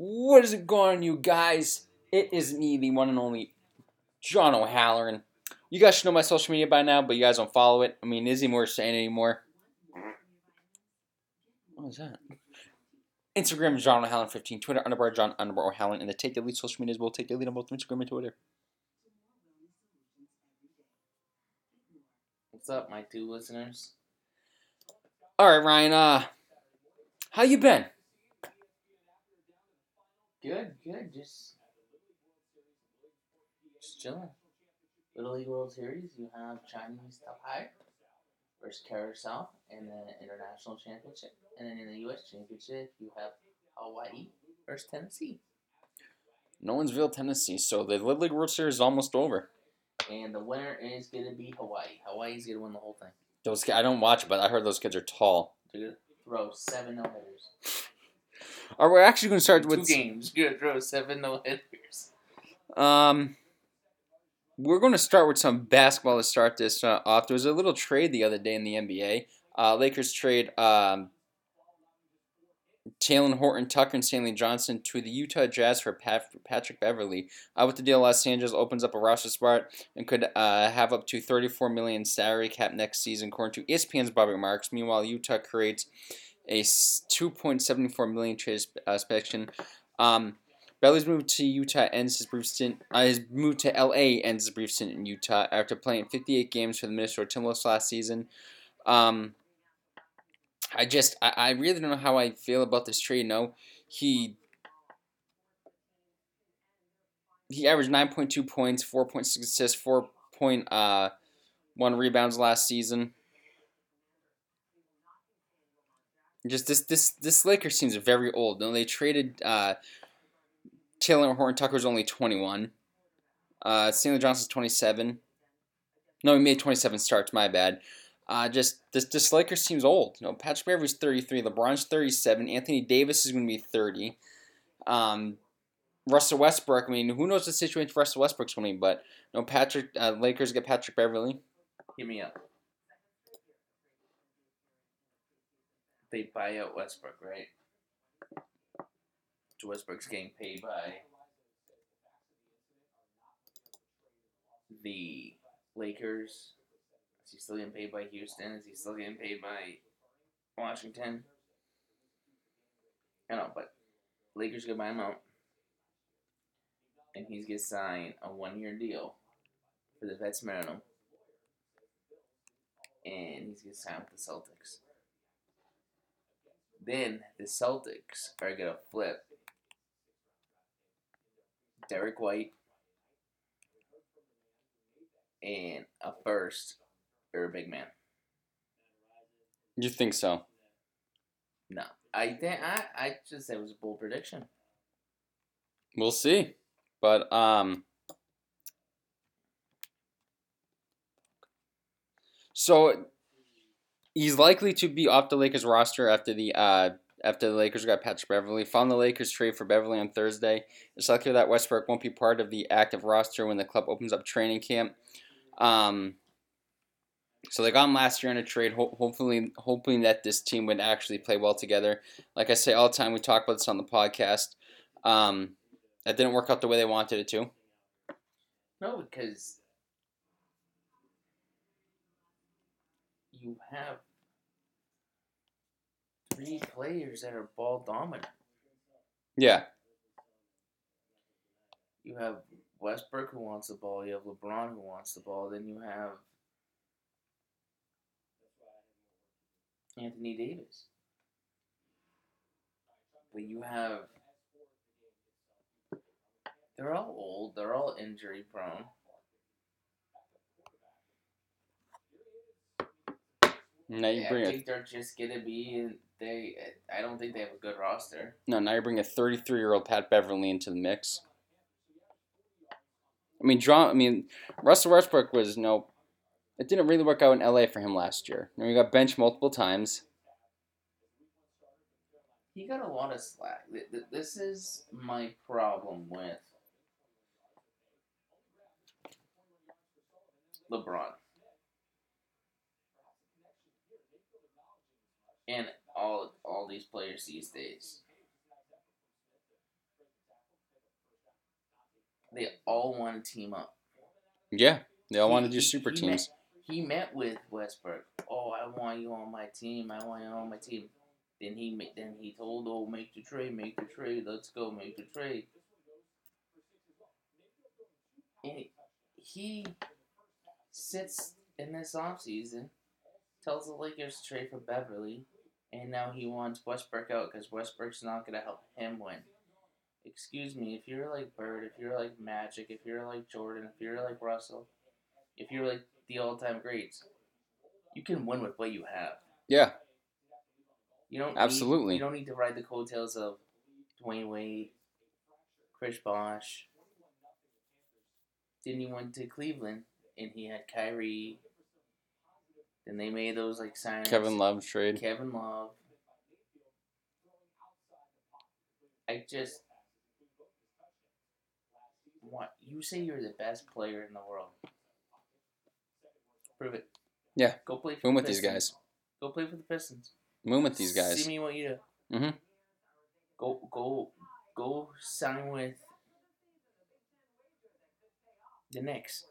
What is it going on, you guys? It is me, the one and only John O'Halloran. You guys should know my social media by now, but you guys don't follow it. I mean, is he more saying anymore? What was that? Instagram is John O'Halloran 15, Twitter underbar John underbar O'Halloran, and the Take the Lead social medias will take the lead on both Instagram and Twitter. What's up, my two listeners? All right, Ryan. Uh, how you been? Good, good. Just, just chilling. Little League World Series, you have Chinese Taipei versus Curaçao in the International Championship. And then in the U.S. Championship, you have Hawaii versus Tennessee. Nolensville, Tennessee. So the Little League World Series is almost over. And the winner is going to be Hawaii. Hawaii's going to win the whole thing. Those I don't watch, it, but I heard those kids are tall. To throw seven no hitters. Right, we're actually going to start with Two games. To throw seven no hitters. Um, we're going to start with some basketball to start this uh, off. There was a little trade the other day in the NBA. Uh, Lakers trade um, Talen Horton Tucker and Stanley Johnson to the Utah Jazz for Pat- Patrick Beverley. Uh, with the deal, Los Angeles opens up a roster spot and could uh, have up to 34 million salary cap next season, according to ESPN's Bobby Marks. Meanwhile, Utah creates a s- 2.74 million trade sp- uh, expansion. Um, Beverley's move to Utah ends his brief stint. Uh, his move to LA ends his brief stint in Utah after playing 58 games for the Minnesota Timberwolves last season. Um, I just, I, I really don't know how I feel about this trade. No, he he averaged 9.2 points, 4.6 assists, 4.1 rebounds last season. Just this this this Lakers seems very old. No, they traded uh, Talen Horton Tucker's only 21. Uh, Stanley Johnson's 27. No, he made 27 starts. My bad. Uh, just this this Lakers seems old. You know, Patrick Beverley's 33. LeBron's 37. Anthony Davis is going to be 30. Um, Russell Westbrook. I mean, who knows the situation Russell Westbrook's going to be? But you know, Patrick uh, Lakers get Patrick Beverley. Give me up. They buy out Westbrook, right? So Westbrook's getting paid by the Lakers. Is he still getting paid by Houston? Is he still getting paid by Washington? I don't know, but Lakers gonna buy him out. And he's gonna sign a one year deal for the vets minimum and he's gonna sign with the Celtics. Then the Celtics are gonna flip Derrick White and a first or a big man. You think so? No, I think I I just said it was a bold prediction. We'll see. But um so he's likely to be off the Lakers roster after the uh after the Lakers got Patrick Beverley. Found the Lakers trade for Beverley on Thursday. It's likely that Westbrook won't be part of the active roster when the club opens up training camp. Um so they got him last year in a trade. Ho- hopefully, hoping that this team would actually play well together. Like I say all the time, we talk about this on the podcast. Um, that didn't work out the way they wanted it to. No, because you have three players that are ball dominant. Yeah, You have Westbrook who wants the ball. You have LeBron who wants the ball. Then you have Anthony Davis. But you have. They're all old. They're all injury prone. Now you I bring a think they're just gonna be. They. I don't think they have a good roster. no. Now you bring a 33 year old Pat Beverley into the mix. I mean, draw. I mean, Russell Westbrook was you know, it didn't really work out in LA for him last year. You know, he got benched multiple times. He got a lot of slack. Th- th- This is my problem with LeBron. And all all these players these days. they all want to team up. Yeah, they all He- want to do super he teams. Met, he met with Westbrook. Oh, I want you on my team. I want you on my team. Then he then he told, "Oh, make the trade, make the trade. Let's go, make the trade." And he sits in this offseason, tells the Lakers to trade for Beverley, and now he wants Westbrook out because Westbrook's not going to help him win. Excuse me, if you're like Bird, if you're like Magic, if you're like Jordan, if you're like Russell, if you're like the all-time greats, you can win with what you have. Yeah, You don't Absolutely. Need, you don't need to ride the coattails of Dwyane Wade, Chris Bosh. Then he went to Cleveland and he had Kyrie. Then they made those like signings. Kevin Love trade. Kevin Love. I just want you say you're the best player in the world. Prove it. Yeah. Go play for Boom the with these guys. Go play for the Pistons. Moon with these guys. See me what you do. Mm-hmm. Go go go sign with the Knicks.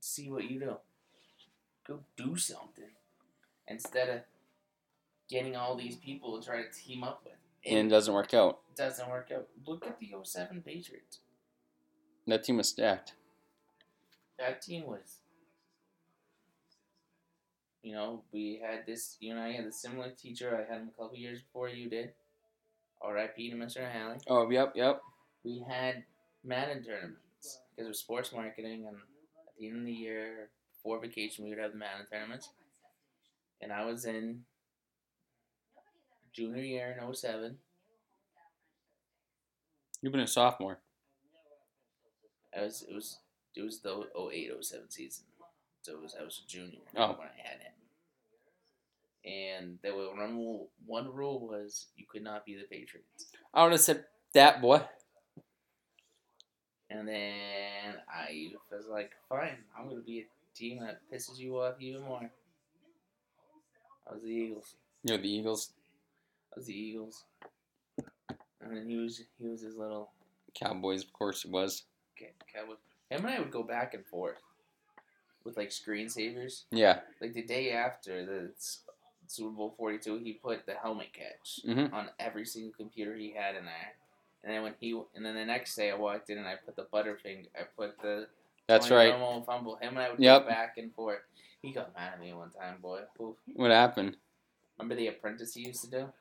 See what you do. Go do something instead of getting all these people to try to team up with. And it doesn't work out. it doesn't work out. Look at the 07 Patriots. That team was stacked. That team was. You know, we had this. You and I had a similar teacher. I had him a couple years before you did. R.I.P. to Mr. Halley. Oh, yep, yep. we had Madden tournaments because of sports marketing, and at the end of the year, before vacation, we would have the Madden tournaments. And I was in junior year in 07. You've been a sophomore. I was it was it was the 08 07 season, so it was I was a junior Oh. when I had him. And there was one rule. One rule was you could not be the Patriots. I would have said that boy. And then I was like, fine, I'm going to be a team that pisses you off even more. I was the Eagles. You're the Eagles. I was the Eagles. And then he was he was his little Cowboys, of course, it was. ca- cowboy. Him and I would go back and forth with like screensavers. Yeah. Like the day after the Super Bowl 42, he put the helmet catch Mhm. on every single computer he had in there. And then when he and then the next day I walked in and I put the Butterfinger. I put the That's 20 right. normal fumble. Him and I would Yep. go back and forth. He got mad at me one time, boy. Oof. What happened? Remember the apprentice he used to do?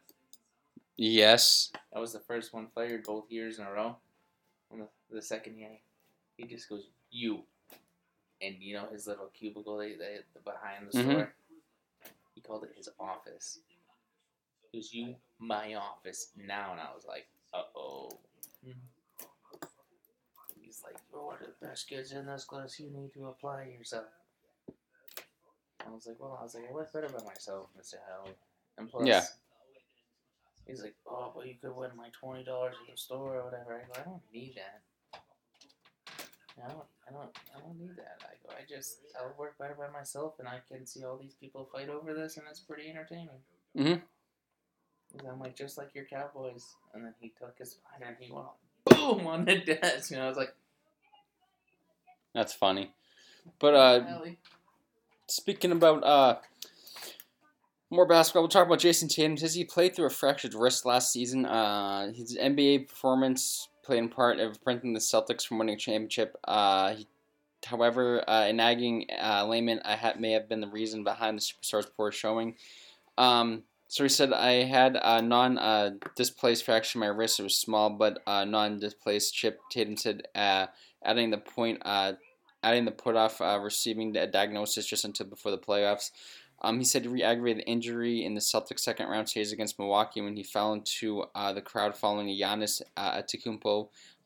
Yes. That was the first one fired both years in a row. The, the second year, he just goes, "You," and you know his little cubicle, they, they the behind the Mhm. store. He called it his office. He goes, "You, my office now," and I was like, "Uh oh." He's like, "You're one of the best kids in this class. You need to apply yourself." I was like, "Well, I was like, I work better by myself, Mister Howard." And plus, Yeah. He's like, oh, but you could win like twenty dollars at the store or whatever. I go, I don't need that. I don't, I don't, I don't need that. I go, I just, I'll work better by myself, and I can see all these people fight over this, and it's pretty entertaining. Mm-hmm. And I'm like, just like your Cowboys, and then he took his fighter and he went boom on the desk, and I was like, That's funny. But uh, speaking about uh, more basketball, we'll talk about Jayson Tatum. Says he played through a fractured wrist last season. Uh, his NBA performance played in part of preventing the Celtics from winning a championship. Uh, he, however, uh, a nagging uh, layman uh, ha- may have been the reason behind the Superstars poor showing. Um, so he said, I had a non uh, displaced fracture in my wrist. It was small, but uh, non displaced chip. Tatum said, uh, adding the point, uh, adding the put off uh, receiving a diagnosis just until before the playoffs. Um, he said he re-aggravated the injury in the Celtics second round series against Milwaukee when he fell into uh, the crowd following a Giannis uh,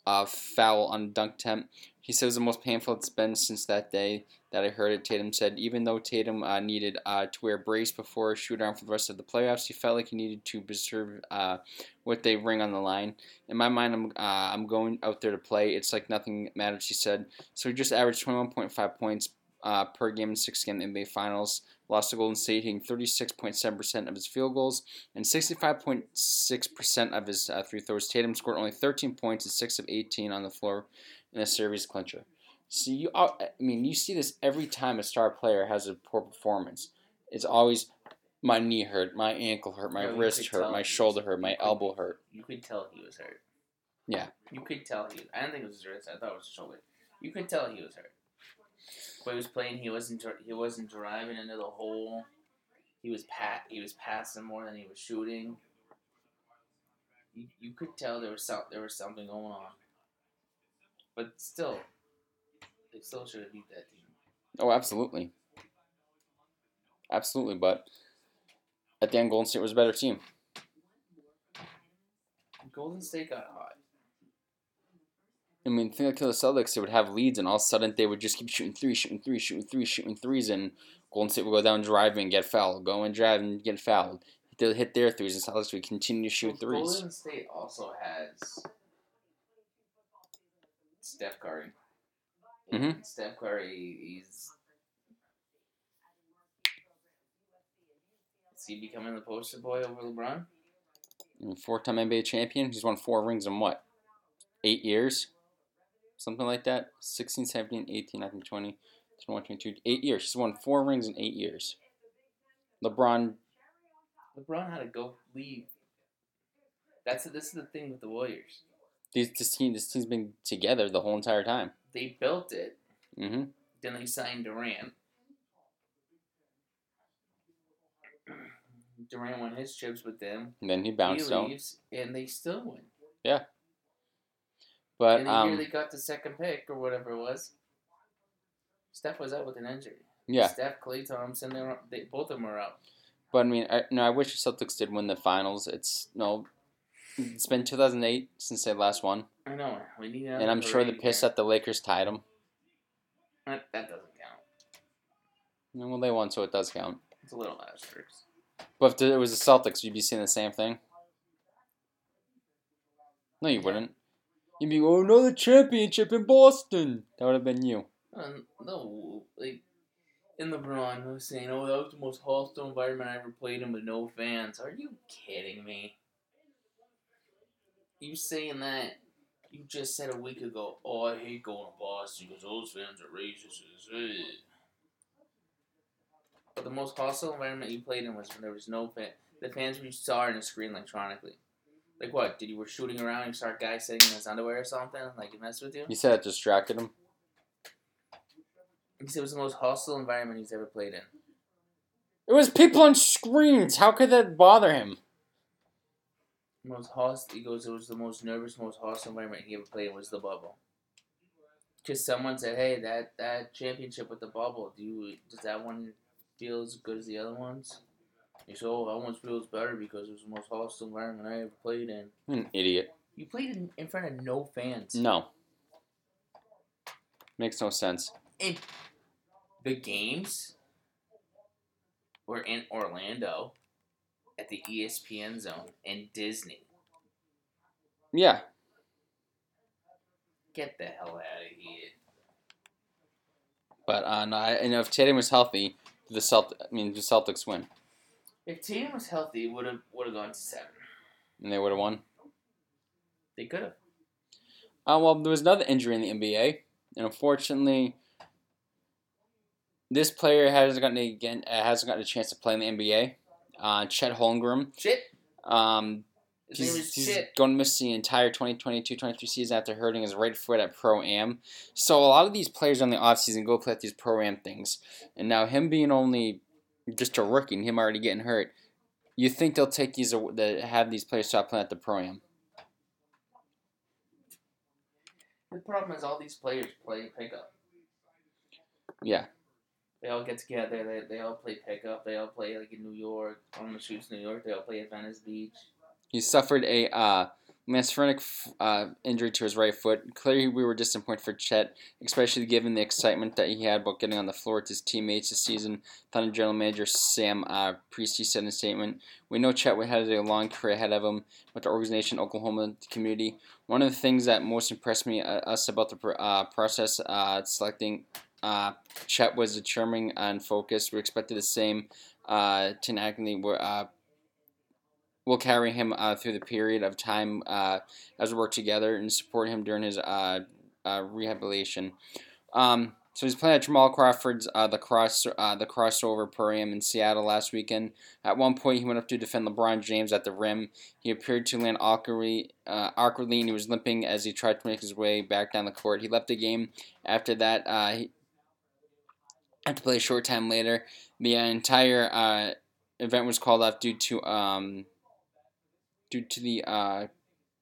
uh, foul on dunk attempt. He said it was the most painful it's been since that day that I heard it. Tatum said even though Tatum uh, needed uh, to wear a brace before shoot around for the rest of the playoffs, he felt like he needed to preserve uh, what they ring on the line. In my mind, I'm uh, I'm going out there to play. It's like nothing matters. He said. So he just averaged 21.5 points, uh, per game in six game NBA Finals. Lost to Golden State, hitting 36.7% of his field goals and 65.6% of his uh, three throws. Tatum scored only 13 points and 6 of 18 on the floor in a series clincher. So you, I mean, you see this every time a star player has a poor performance. It's always my knee hurt, my ankle hurt, my No, wrist hurt, my shoulder hurt, my could- elbow hurt. You could tell he was hurt. Yeah. You could tell he. I didn't think it was his wrist. I thought it was his shoulder. You could tell he was hurt. But he was playing. He wasn't. He wasn't driving into the hole. He was pat. He was passing more than he was shooting. You, you could tell there was some. There was something going on. But still, should have beat that team. Oh, absolutely. Absolutely, but at the end, Golden State was a better team. Golden State got hot. I mean, think like the Celtics, they would have leads, and all of a sudden they would just keep shooting three, shooting three, shooting three, shooting threes, and Golden State would go down driving and get fouled, go and drive and get fouled. They'll hit their threes, and Celtics would continue to shoot threes. Golden State also has Steph Curry. Mhm. Steph Curry, he's is he becoming the poster boy over LeBron? Four time NBA champion. He's won four rings in what? Eight years? Something like that? 16, 17, 18, 19, 20, 21, 22. Eight years. He's won four rings in eight years. LeBron, LeBron had to go leave. That's this is the thing with the Warriors. this, this team, this team's been together the whole entire time. They built it, hmm then they signed Durant. Durant won his chips with them. And then he He bounced out. leaves, and they still win. Yeah. But and um, they got the second pick or whatever it was, Steph was out with an injury. yeah. Steph, Klay Thompson, they were they both of them were out. But I mean, I, no, I wish the Celtics did win the finals. It's no, it's been 2008 since they last won, I know. We need and I'm sure the piss that the Lakers tied them. that that doesn't count. Well, they won, so it does count. It's a little asterisk. But if it was the Celtics, you'd be saying the same thing. No, you wouldn't. You'd be, oh, another championship in Boston. That would have been you. Um, no, like in LeBron was saying, "Oh, that was the most hostile environment I ever played in with no fans." Are you kidding me? You saying that? You just said a week ago, "Oh, I hate going to Boston because those fans are racist." But the most hostile environment you played in was when there was no fan. The fans you saw on the screen electronically. Like what? Did you were shooting around and you saw a guy sitting in his underwear or something? Like he messed with you? You said it distracted him. He said it was the most hostile environment he's ever played in. It was people on screens. How could that bother him? Most hostile. He goes. It was the most nervous, most hostile environment he ever played was the bubble. Because someone said, "Hey, that that championship with the bubble, do you does that one feel as good as the other ones?" He said, "Oh, that one feels better because it was the most hostile environment I ever played in." An idiot. You played in, in front of no fans. No. Makes no sense. And the games were in Orlando at the ESPN zone and Disney. Yeah. Get the hell out of here. But uh, no, I, you know, if Tatum was healthy, the Celt, I mean, the Celtics win, If Tatum was healthy, would have would have gone to seven. and they would have won. They could have. Uh, well, there was another injury in the NBA, and unfortunately, this player hasn't gotten a, again uh, hasn't gotten a chance to play in the NBA. Uh, Chet Holmgren, Shit. um, His name is he's Shit. going to miss the entire 2022-23 season after hurting his right foot at Pro Am. So a lot of these players on the offseason go play at these Pro Am things, and now him being only just a rookie and him already getting hurt, you think they'll take these the have these players stop playing at the Pro Am? The problem is all these players play pickup. Yeah. They all get together. They, they all play pickup. They all play like in New York on the shoots, New York. They all play at Venice Beach. He suffered a uh, Maspheric uh, injury to his right foot. Clearly, we were disappointed for Chet, especially given the excitement that he had about getting on the floor with his teammates this season. Thunder General Manager Sam uh, Presti said in a statement, "We know Chet had a long career ahead of him with the organization, Oklahoma community. One of the things that most impressed me uh, us about the uh, process uh, selecting uh, Chet was determined and focused. We expected the same. Uh, Tinagny uh, will carry him uh, through the period of time uh, as we work together and support him during his uh, uh, rehabilitation. Um, so he's playing at Jamal Crawford's uh, the cross uh, the crossover program in Seattle last weekend. At one point, he went up to defend LeBron James at the rim. He appeared to land awkwardly, awkwardly, and he was limping as he tried to make his way back down the court. He left the game after that. He had to play a short time later. The entire uh, event was called off due to um, due to the uh,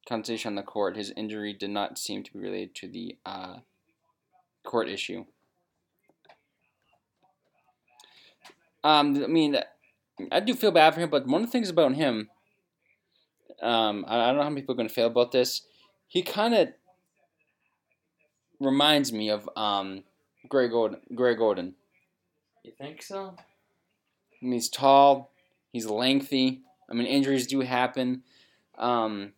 conversation on the court. His injury did not seem to be related to the uh, court issue. Um, I mean, I do feel bad for him, but one of the things about him, um, I, I don't know how many people are going to feel about this. He kind of reminds me of um, Greg Oden. Greg. You think so? I mean, he's tall. He's lengthy. I mean, injuries do happen. Um,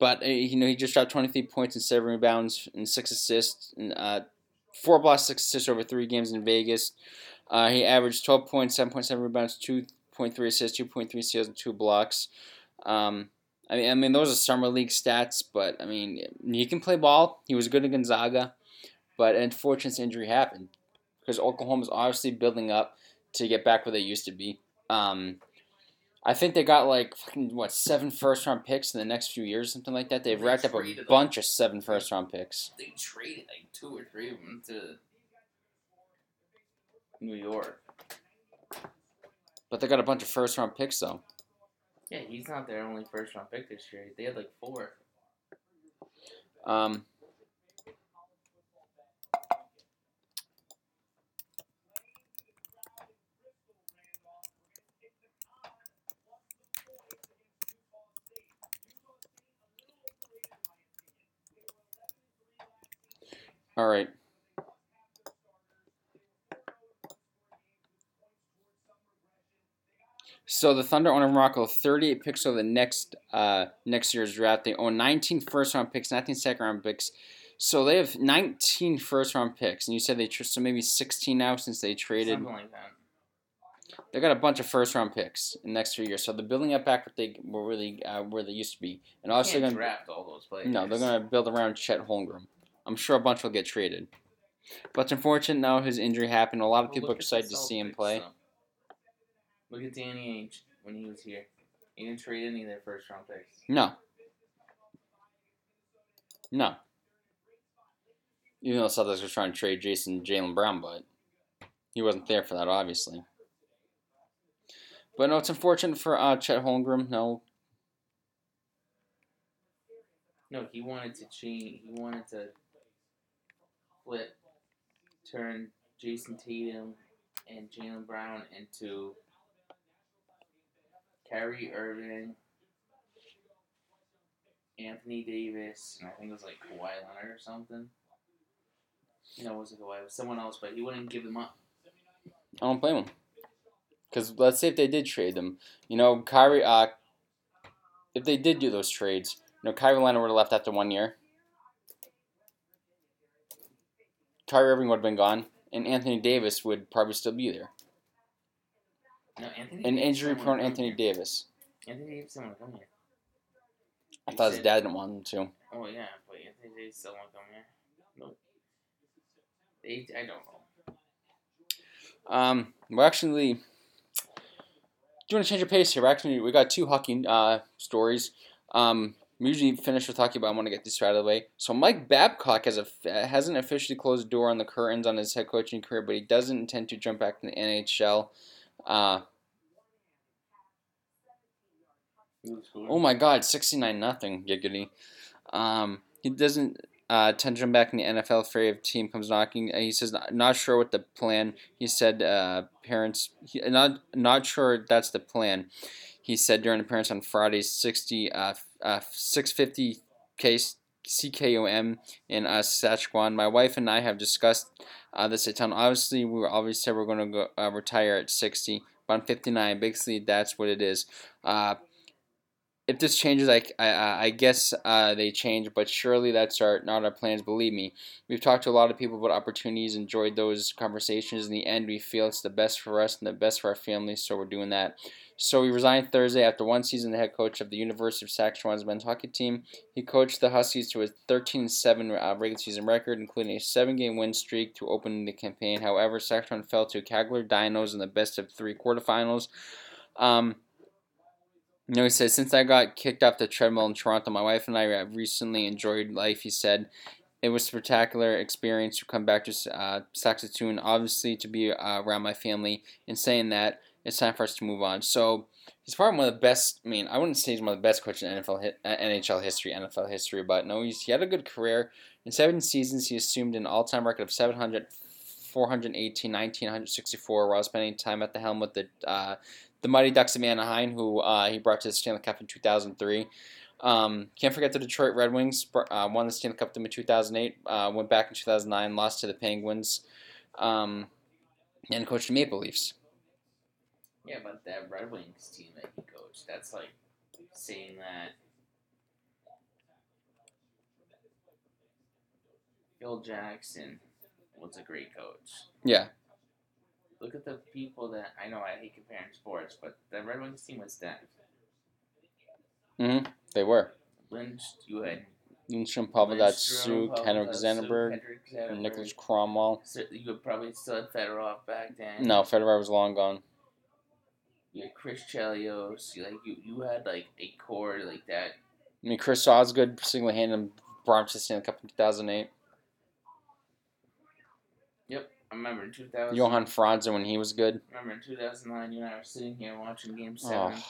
but uh, you know, he just dropped 23 points and seven rebounds and six assists and uh, four blocks, six assists over three games in Vegas. Uh, he averaged 12 points, 7.7 rebounds, 2.3 assists, 2.3 steals, and two blocks. Um, I mean, I mean, those are summer league stats, but I mean, he can play ball. He was good at Gonzaga, but unfortunate injury happened because Oklahoma's obviously building up to get back where they used to be. Um, I think they got like fucking, what seven first round picks in the next few years, something like that. They've They racked up a bunch of seven first round picks. They traded like two or three of them to New York. But they got a bunch of first round picks though. Yeah, he's not their only first round pick this year. They had like four. Um, all right. So the Thunder own Morocco 38 picks over the next uh, next year's draft. They own 19 first round picks, 19 second round picks. So they have 19 first round picks, and you said they tr- so maybe 16 now since they traded. Something like that. They got a bunch of first round picks in the next few years, so they're building up back what they were really uh, where they used to be, and also going draft all those players. no, they're going to build around Chet Holmgren. I'm sure a bunch will get traded, but it's unfortunate now his injury happened. A lot of Well, people are excited to see him play. though. Look at Danny Ainge when he was here. He didn't trade any of their first round picks. No, no. Even though Celtics were trying to trade Jayson Jaylen Brown, but he wasn't there for that, obviously. But no, it's unfortunate for uh, Chet Holmgren. No, No, he wanted to change. He wanted to flip, turn Jayson Tatum and Jaylen Brown into Kyrie Irving, Anthony Davis, and I think it was like Kawhi Leonard or something. No, it wasn't Kawhi. It was someone else, but he wouldn't give them up. I don't blame him. Because let's say if they did trade them, you know, Kyrie, uh, if they did do those trades, you know, Kyrie Leonard would have left after one year. Kyrie Irving would have been gone, and Anthony Davis would probably still be there. No, Anthony. An injury prone Anthony. Davis. Anthony Davis didn't want to come here. I He thought his dad didn't want him to. Oh yeah, but Anthony Davis still want to come here. Nope. They, I don't know. Um, we're actually doing a change of pace here. We're actually, we got two hockey uh, stories. Um, we usually finish with hockey, but I want to get this out of the way. So Mike Babcock has a, hasn't officially closed the door on the curtains on his head coaching career, but he doesn't intend to jump back to the NHL. Uh, oh my God, sixty nine nothing, giggity. Um, he doesn't uh, tend to jump back in the NFL if team comes knocking. Uh, He says not, not sure what the plan. He said uh, parents he, not not sure that's the plan. He said during appearance on Friday's sixty uh, uh six fifty case CKOM in uh, Saskatchewan. My wife and I have discussed uh, this a ton. Obviously, we were always said we're going to uh, retire at sixty, but I'm fifty nine. Basically, that's what it is. Uh, if this changes, I, I, I guess uh, they change, but surely that's our not our plans. Believe me, we've talked to a lot of people about opportunities, enjoyed those conversations. In the end, we feel it's the best for us and the best for our families, so we're doing that. So he resigned Thursday after one season, the head coach of the University of Saskatchewan's men's hockey team. He coached the Huskies to a 13-7 uh, regular season record, including a seven-game win streak to open the campaign. However, Saskatchewan fell to Calgary Dinos in the best of three quarterfinals. Um, you know, he says, since I got kicked off the treadmill in Toronto, my wife and I have recently enjoyed life, he said. It was a spectacular experience to come back to uh, Saskatoon, obviously to be uh, around my family. And saying that, it's time for us to move on. So he's probably one of the best. I mean, I wouldn't say he's one of the best coaches in NFL uh, NHL history, NFL history, but no, he's, he had a good career. In seven seasons, he assumed an all-time record of 700, 418, 1964 while spending time at the helm with the uh, the Mighty Ducks of Anaheim, who uh, he brought to the Stanley Cup in 2003. Um, can't forget the Detroit Red Wings, uh, won the Stanley Cup in 2008, uh, went back in 2009, lost to the Penguins, um, and coached the Maple Leafs. Yeah, but that Red Wings team that he coached, that's like saying that Phil Jackson was a great coach. Yeah. Look at the people that I know. I hate comparing sports, but the Red Wings team was stacked. Mm-hmm. They were. Lynch, you had Lidstrom, Henrik Zetterberg, Niklas Kronwall. So you would probably still had Fedorov back then. No, Fedorov was long gone. You had Chris Chelios. You, like you, you had like a core like that. I mean, Chris Osgood single-handed brought him to the Stanley Cup in 2008. Yep, I remember in 2000. Johan Franzen when he was good. remember in 2009, you and I were sitting here watching Game 7. Oh.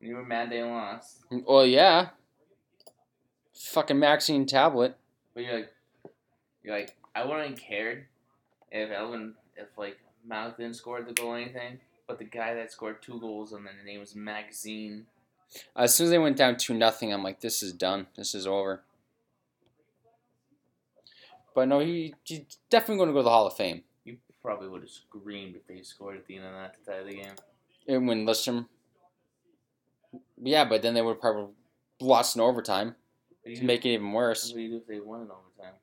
You were mad they lost. Well, yeah. Fucking Maxime Talbot. But you're like, you're like, I wouldn't have cared if Elvin, if like Malkin score the goal or anything. But the guy that scored two goals and then the name was Maxime. As soon as they went down two nothing, I'm like, this is done. This is over. But no, he, he's definitely going to go to the Hall of Fame. You probably would have screamed if they scored at the end of that to tie the game. And when Lidstrom. Yeah, but then they would have probably lost in overtime to do, make it even worse. What do you do if they won in overtime?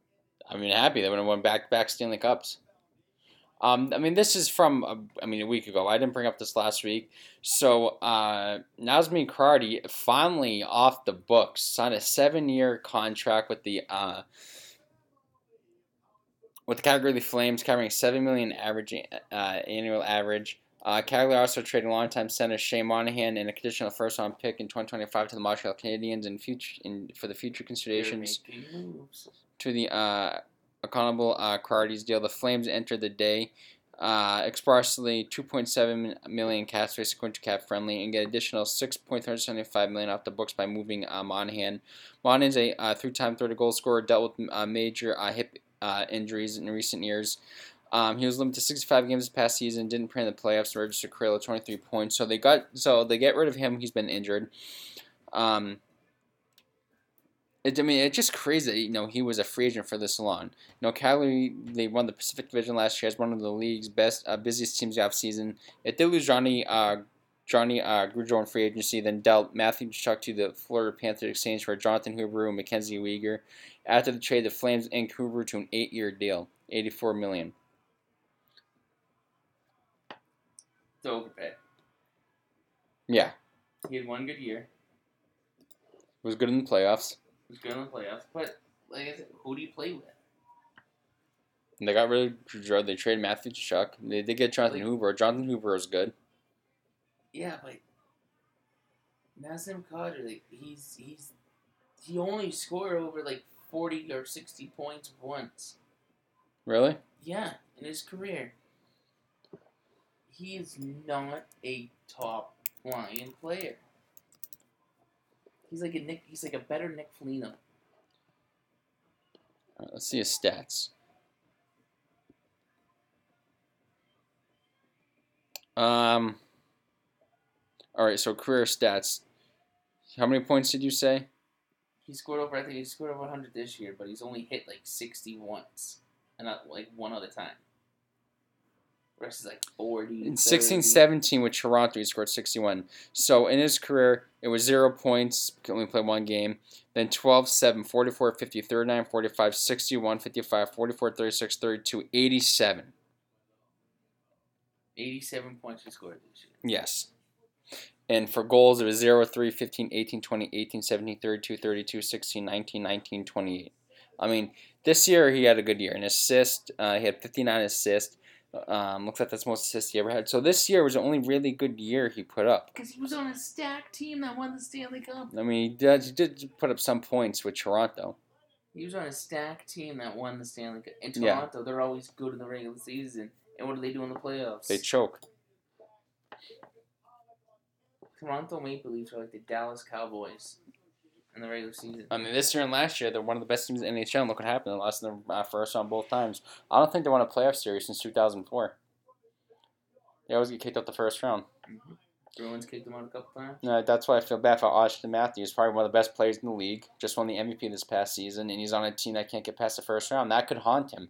I mean, happy they would have won back to back Stanley Cups. Um, I mean, this is from uh, I mean a week ago. I didn't bring up this last week. So uh, Nazem Kadri finally off the books, signed a seven-year contract with the uh, with the Calgary Flames, covering seven million average uh, annual average. Uh, Calgary also traded longtime center Shane Monahan and a conditional first round pick in 2025 to the Montreal Canadiens in future in for the future considerations to the uh, accountable uh, deal. The Flames entered the day uh, expressly 2.7 million cap space to Cap Friendly and get additional 6.375 million off the books by moving uh, Monahan. Monahan's a uh, three-time 30 goal scorer, dealt with uh, major uh, hip uh, injuries in recent years. Um, he was limited to 65 games this past season. Didn't play in the playoffs. Registered career 23 points. So they got so they get rid of him. He's been injured. Um, it, I mean, it's just crazy. That, you know, he was a free agent for this long. You know, Calgary they won the Pacific Division last year as one of the league's best uh, busiest teams off season. It did lose Johnny uh, Johnny uh, in free agency, then dealt Matthew Tkachuk to the Florida Panthers exchange for Jonathan Huberdeau and Mackenzie Weegar. After the trade, the Flames inked Hoover to an eight-year deal, eighty-four million. It's overpay. Yeah, He had one good year. was good in the playoffs. Was good in the playoffs. But like I said, who do you play with? And they got rid of They traded Matthew Tkachuk. They did get Jonathan Like- Hoover. Jonathan Hoover is good. Yeah, but Nazem Kadri, like he's he's he only scored over like forty or sixty points once. Really? Yeah, in his career. He is not a top line player. He's like a Nick. He's like a better Nick Foligno. Right, let's see his stats. Um. All right, so career stats. How many points did you say? He scored over. I think he scored over 100 this year, but he's only hit like 60 once, and not like one other time. Is like 40. In 30. 16-17 with Toronto, he scored 61. So in his career, it was zero points. He only played one game. Then 12-7, 44, 50, 39, 45, 61, 55, 44, 36, 32, 87. 87 points he scored this year. Yes. And for goals, it was 0, 3, 15, 18, 20, 18, 17, 32, 32, 16, 19, 19, 28. I mean, this year he had a good year. An assist, uh, he had 59 assists. Um, looks like that's the most assists he ever had. So this year was the only really good year he put up. Because he was on a stacked team that won the Stanley Cup. I mean, he did, he did put up some points with Toronto. He was on a stacked team that won the Stanley Cup. In Yeah. Toronto, they're always good in the regular season. And what do they do in the playoffs? They choke. Toronto Maple Leafs are like the Dallas Cowboys in the regular season. I mean, this year and last year, they're one of the best teams in the NHL. And look what happened. They lost in the uh, first round both times. I don't think they won a playoff series since 2004. They always get kicked out the first round. Bruins kicked them out a couple times. Uh, that's why I feel bad for Auston Matthews. Probably one of the best players in the league. Just won the MVP this past season, and he's on a team that can't get past the first round. That could haunt him.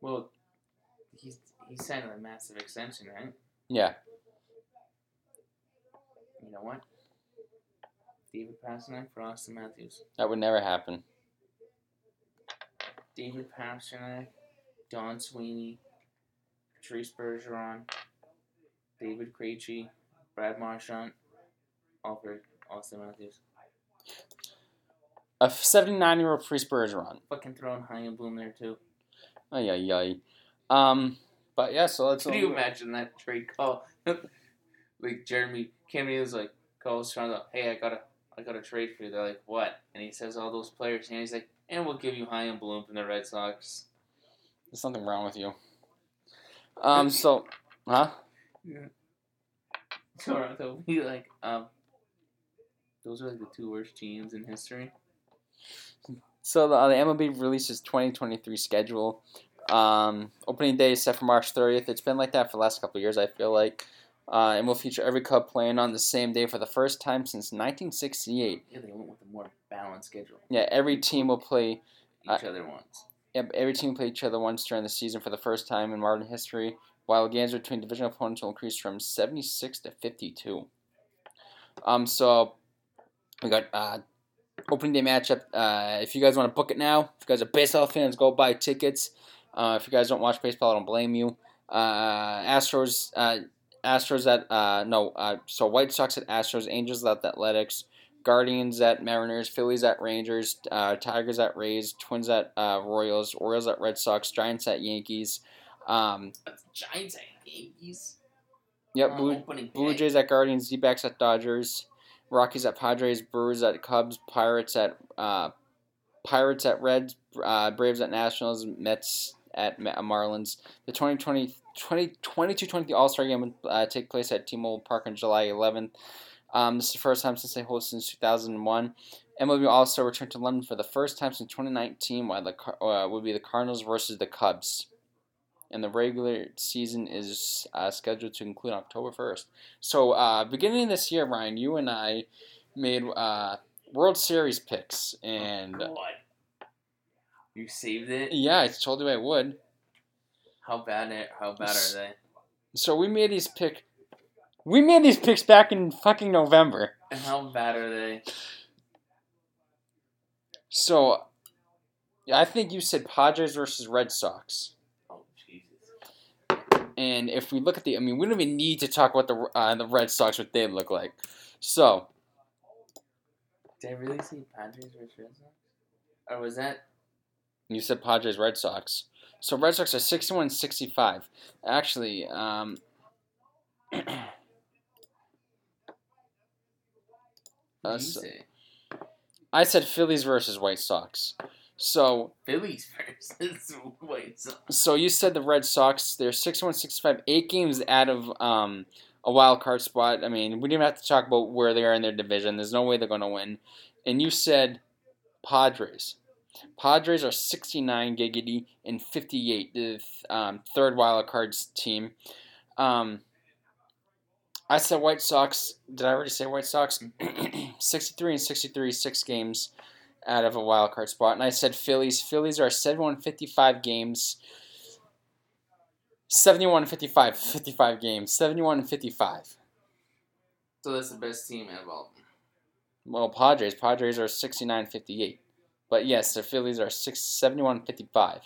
Well, he's he signed a massive extension, right? Yeah. You know what? David Pastrnak for Auston Matthews. That would never happen. David Pastrnak, Don Sweeney, Patrice Bergeron, David Krejci, Brad Marchand, all for Auston Matthews. A 79 year old Priest Bergeron. Fucking throwing Chaim Bloom there too. Ay, ay, ay. Um, but yeah, so let's. Can you imagine that trade call? like Jeremy Kennedy was like calls Toronto, hey, I got a I got a trade for you. They're like, what? And he says all those players, and he's like, and we'll give you Chaim Bloom from the Red Sox. There's something wrong with you. Um, so. Huh? Yeah. Toronto be like, um, those are like the two worst teams in history. So the, uh, the MLB releases 2023 schedule. Um, opening day is set for March 30th. It's been like that for the last couple of years, I feel like. Uh, and will feature every Cub playing on the same day for the first time since 1968. Yeah, they went with a more balanced schedule. Yeah, every team will play. Each other once. Yep, every team will play each other once during the season for the first time in modern history. While games between division opponents will increase from 76 to 52. Um, so we got uh, opening day matchup. Uh, if you guys want to book it now, if you guys are baseball fans, go buy tickets. Uh, if you guys don't watch baseball, I don't blame you. Uh, Astros, uh, Astros at uh, no, uh, so White Sox at Astros, Angels at Athletics, Guardians at Mariners, Phillies at Rangers, uh, Tigers at Rays, Twins at uh, Royals, Orioles at Red Sox, Giants at Yankees. Um, Giants and Yankees. yep, Uh, Blue, Blue. Jays at Guardians, D-backs at Dodgers, Rockies at Padres, Brewers at Cubs, Pirates at uh, Pirates at Reds, uh, Braves at Nationals, Mets at Marlins. The 2020 2022-23 All-Star Game will uh, take place at T-Mobile Park on July 11th. Um, this is the first time since they hosted since 2001. MLB All-Star returned to London for the first time since 2019, while the uh, would be the Cardinals versus the Cubs. And the regular season is uh, scheduled to conclude October 1st. So, uh, beginning this year, Ryan, you and I made uh, World Series picks, and God. You saved it. yeah, I told you I would. How bad? Are, how bad are they? So we made these pick. We made these picks back in fucking November. And how bad are they? So, yeah, I think you said Padres versus Red Sox. Oh Jesus! And if we look at the, I mean, we don't even need to talk about the uh, the Red Sox what they look like. So Did I really see Padres versus Red Sox? Or was that? You said Padres Red Sox. So Red Sox are 61 65. Actually, um, Uh, so- I said Phillies versus White Sox. So Phillies versus White Sox. so you said the Red Sox. They're 61 65, eight games out of um, a wild card spot. I mean, we didn't have to talk about where they are in their division. There's no way they're going to win. And you said Padres. Padres are 69 giggity and 58, the um, third wild cards team. Um, I said White Sox. Did I already say White Sox? 63 and 63, six games out of a wild card spot. And I said Phillies. Phillies are 71 55 games. 71 and 55, 55 games. 71 and 55. So that's the best team all. Well, Padres. Padres are 69 58. But yes, the Phillies are 6, 71 55.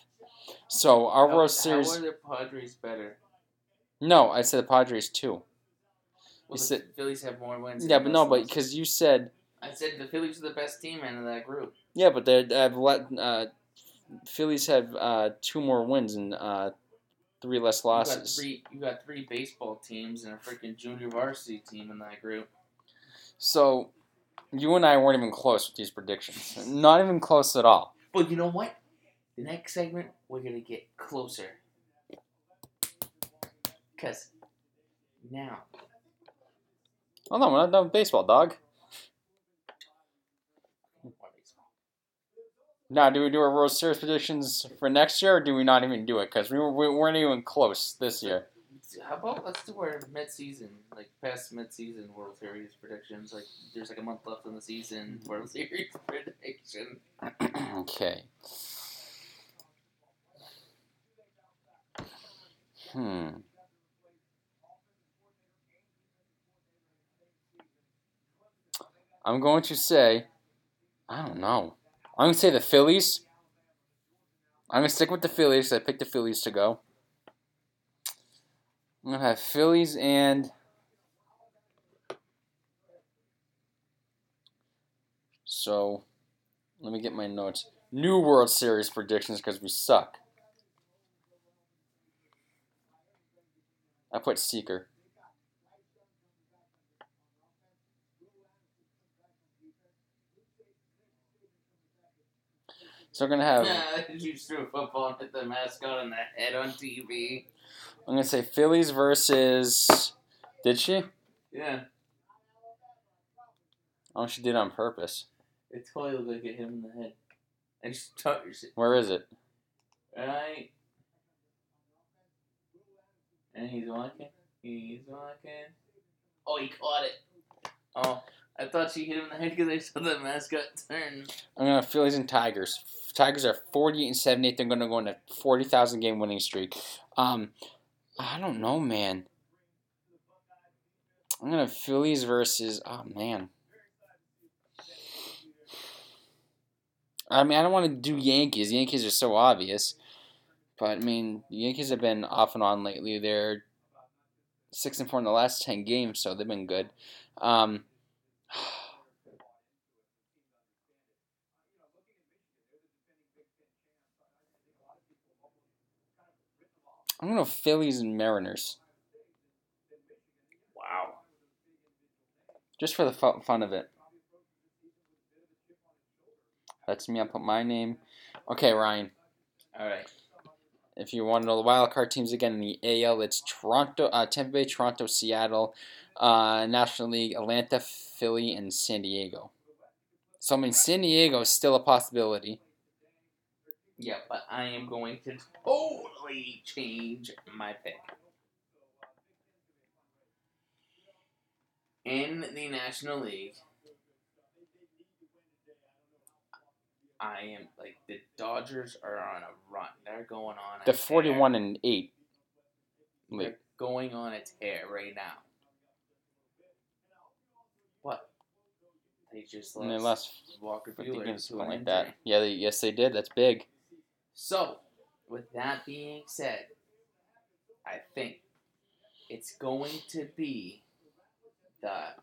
So our How, World Series. how are the Padres better? No, I said the Padres too. Well, the said- Phillies have more wins. Yeah, but no, but because you said. I said the Phillies are the best team in that group. Yeah, but they have let. Uh, Phillies have uh, two more wins and uh, three less losses. You got three. You got three baseball teams and a freaking junior varsity team in that group. So, you and I weren't even close with these predictions. Not even close at all. But you know what? The next segment we're gonna get closer. Cause now Oh no, we're not done with baseball, dog. Now, do we do our World Series predictions for next year, or do we not even do it? Because we, we weren't even close this year. How about let's do our mid-season, like past mid-season World Series predictions. Like there's like a month left in the season. World Series prediction. okay. Hmm. I'm going to say, I don't know. I'm going to say the Phillies. I'm going to stick with the Phillies. I picked the Phillies to go. I'm to have Phillies and. So, let me get my notes. New World Series predictions because we suck. I put Seeker. So we're gonna have. Nah, you threw a football and hit the mascot on the head on TV. I'm gonna say Phillies versus. Did she? Yeah, Oh, she did on purpose. it totally looked like it hit him in the head. And just touched it. Where is it? Right. And he's walking. He's walking. Oh, he caught it. Oh, I thought she hit him in the head because I saw the mascot turn. I'm gonna Phillies and Tigers. Tigers are 48 and 78. They're gonna go on a 40,000 game winning streak. Um, I don't know, man. I'm gonna Phillies versus. Oh man. I mean, I don't want to do Yankees. Yankees are so obvious, but I mean, Yankees have been off and on lately. They're six and four in the last ten games, so they've been good. Um, I'm gonna go Phillies and Mariners Wow. just for the fun of it. That's me. I put my name. Okay, Ryan. All right. If you want to know the wild card teams again in the AL, it's Toronto, uh, Tampa Bay, Toronto, Seattle, uh, National League, Atlanta, Philly, and San Diego. So I mean, San Diego is still a possibility. Yeah, but I am going to totally change my pick. In the National League, I am like the Dodgers are on a run. They're going on. A The forty-one and eight. They're going on a tear right now. What? They just And they lost lost Walker 50 Buehler games, to like injury. that. Yeah, they, yes, they did. That's big. So, with that being said, I think it's going to be the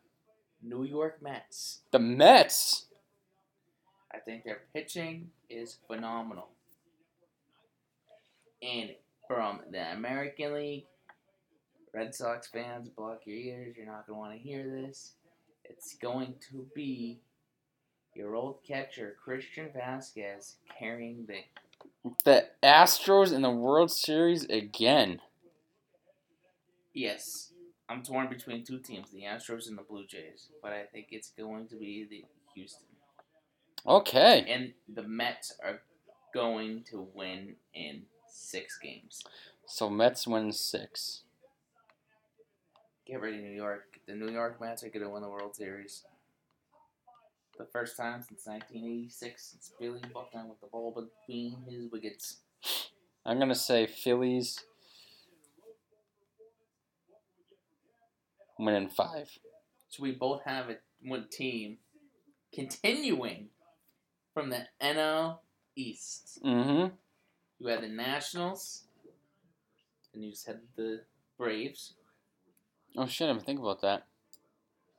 New York Mets. The Mets. I think their pitching is phenomenal. And from the American League, Red Sox fans, block your ears. You're not going to want to hear this. It's going to be your old catcher, Christian Vasquez, carrying the The Astros in the World Series again. Yes, I'm torn between two teams, the Astros and the Blue Jays, but I think it's going to be the Houston. Okay. And the Mets are going to win in six games. So Mets win six. Get ready, New York. The New York Mets are going to win the World Series the first time since 1986 since Billy Buckner with the ball between his wickets. I'm going to say Phillies winning five. So we both have a one team continuing from the NL East. Mm-hmm. You had the Nationals, and you just had the Braves. Oh shit! I'm thinking think about that.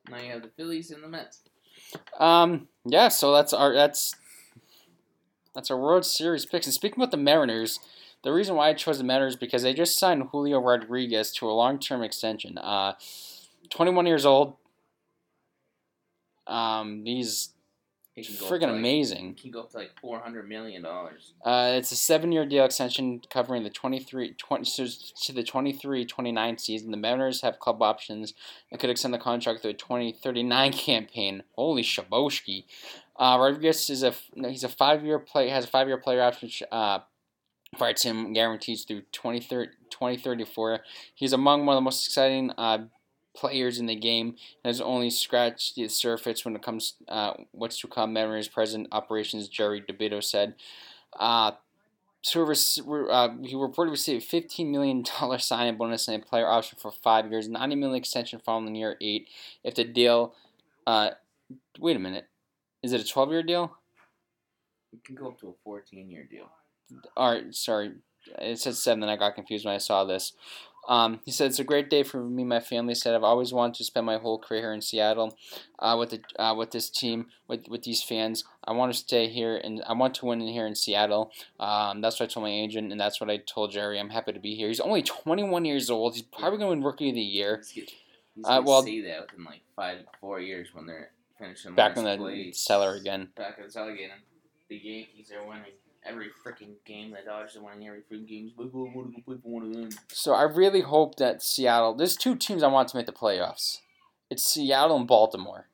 Now you have the Phillies and the Mets. Um. Yeah. So that's our that's that's our World Series picks. And speaking about the Mariners, the reason why I chose the Mariners because they just signed Julio Rodriguez to a long term extension. Uh, 21 years old. Um, he's He can friggin' like- amazing. He can go up to like four hundred million dollars. Uh, it's a seven-year deal extension covering the 23, 20, so to the 23-29 season. The Mariners have club options and could extend the contract through the 2039 campaign. Holy shaboshki. Uh, Rodriguez is a he's a five-year play has a five-year player option which uh, provides him guarantees through 2030, 2034. He's among one of the most exciting uh, players in the game and has only scratched the surface when it comes uh, what's to come. Mariners President Operations Jerry Dipoto said. Uh, rec- uh, he reportedly received a $15 million signing bonus and a player option for five years, 90 million extension following year eight. If the deal, uh, wait a minute, is it a 12 year deal? It can go up to a fourteen year deal. All right, sorry, it said seven, and I got confused when I saw this. Um, he said it's a great day for me my family. Said I've always wanted to spend my whole career here in Seattle, uh, with the uh, with this team, with with these fans. I want to stay here, and I want to win in here in Seattle. Um, that's what I told my agent, and that's what I told Jerry. I'm happy to be here. He's only 21 years old. He's probably going to win Rookie of the Year. He's, Uh, well- see that within like five, four years when they're finishing Back in the cellar again. Back in the cellar again. The Yankees are winning every freaking game. The Dodgers are winning every freaking game. But oh, I want to go play for one of them. So I really hope that Seattle. There's two teams I want to make the playoffs. It's Seattle and Baltimore.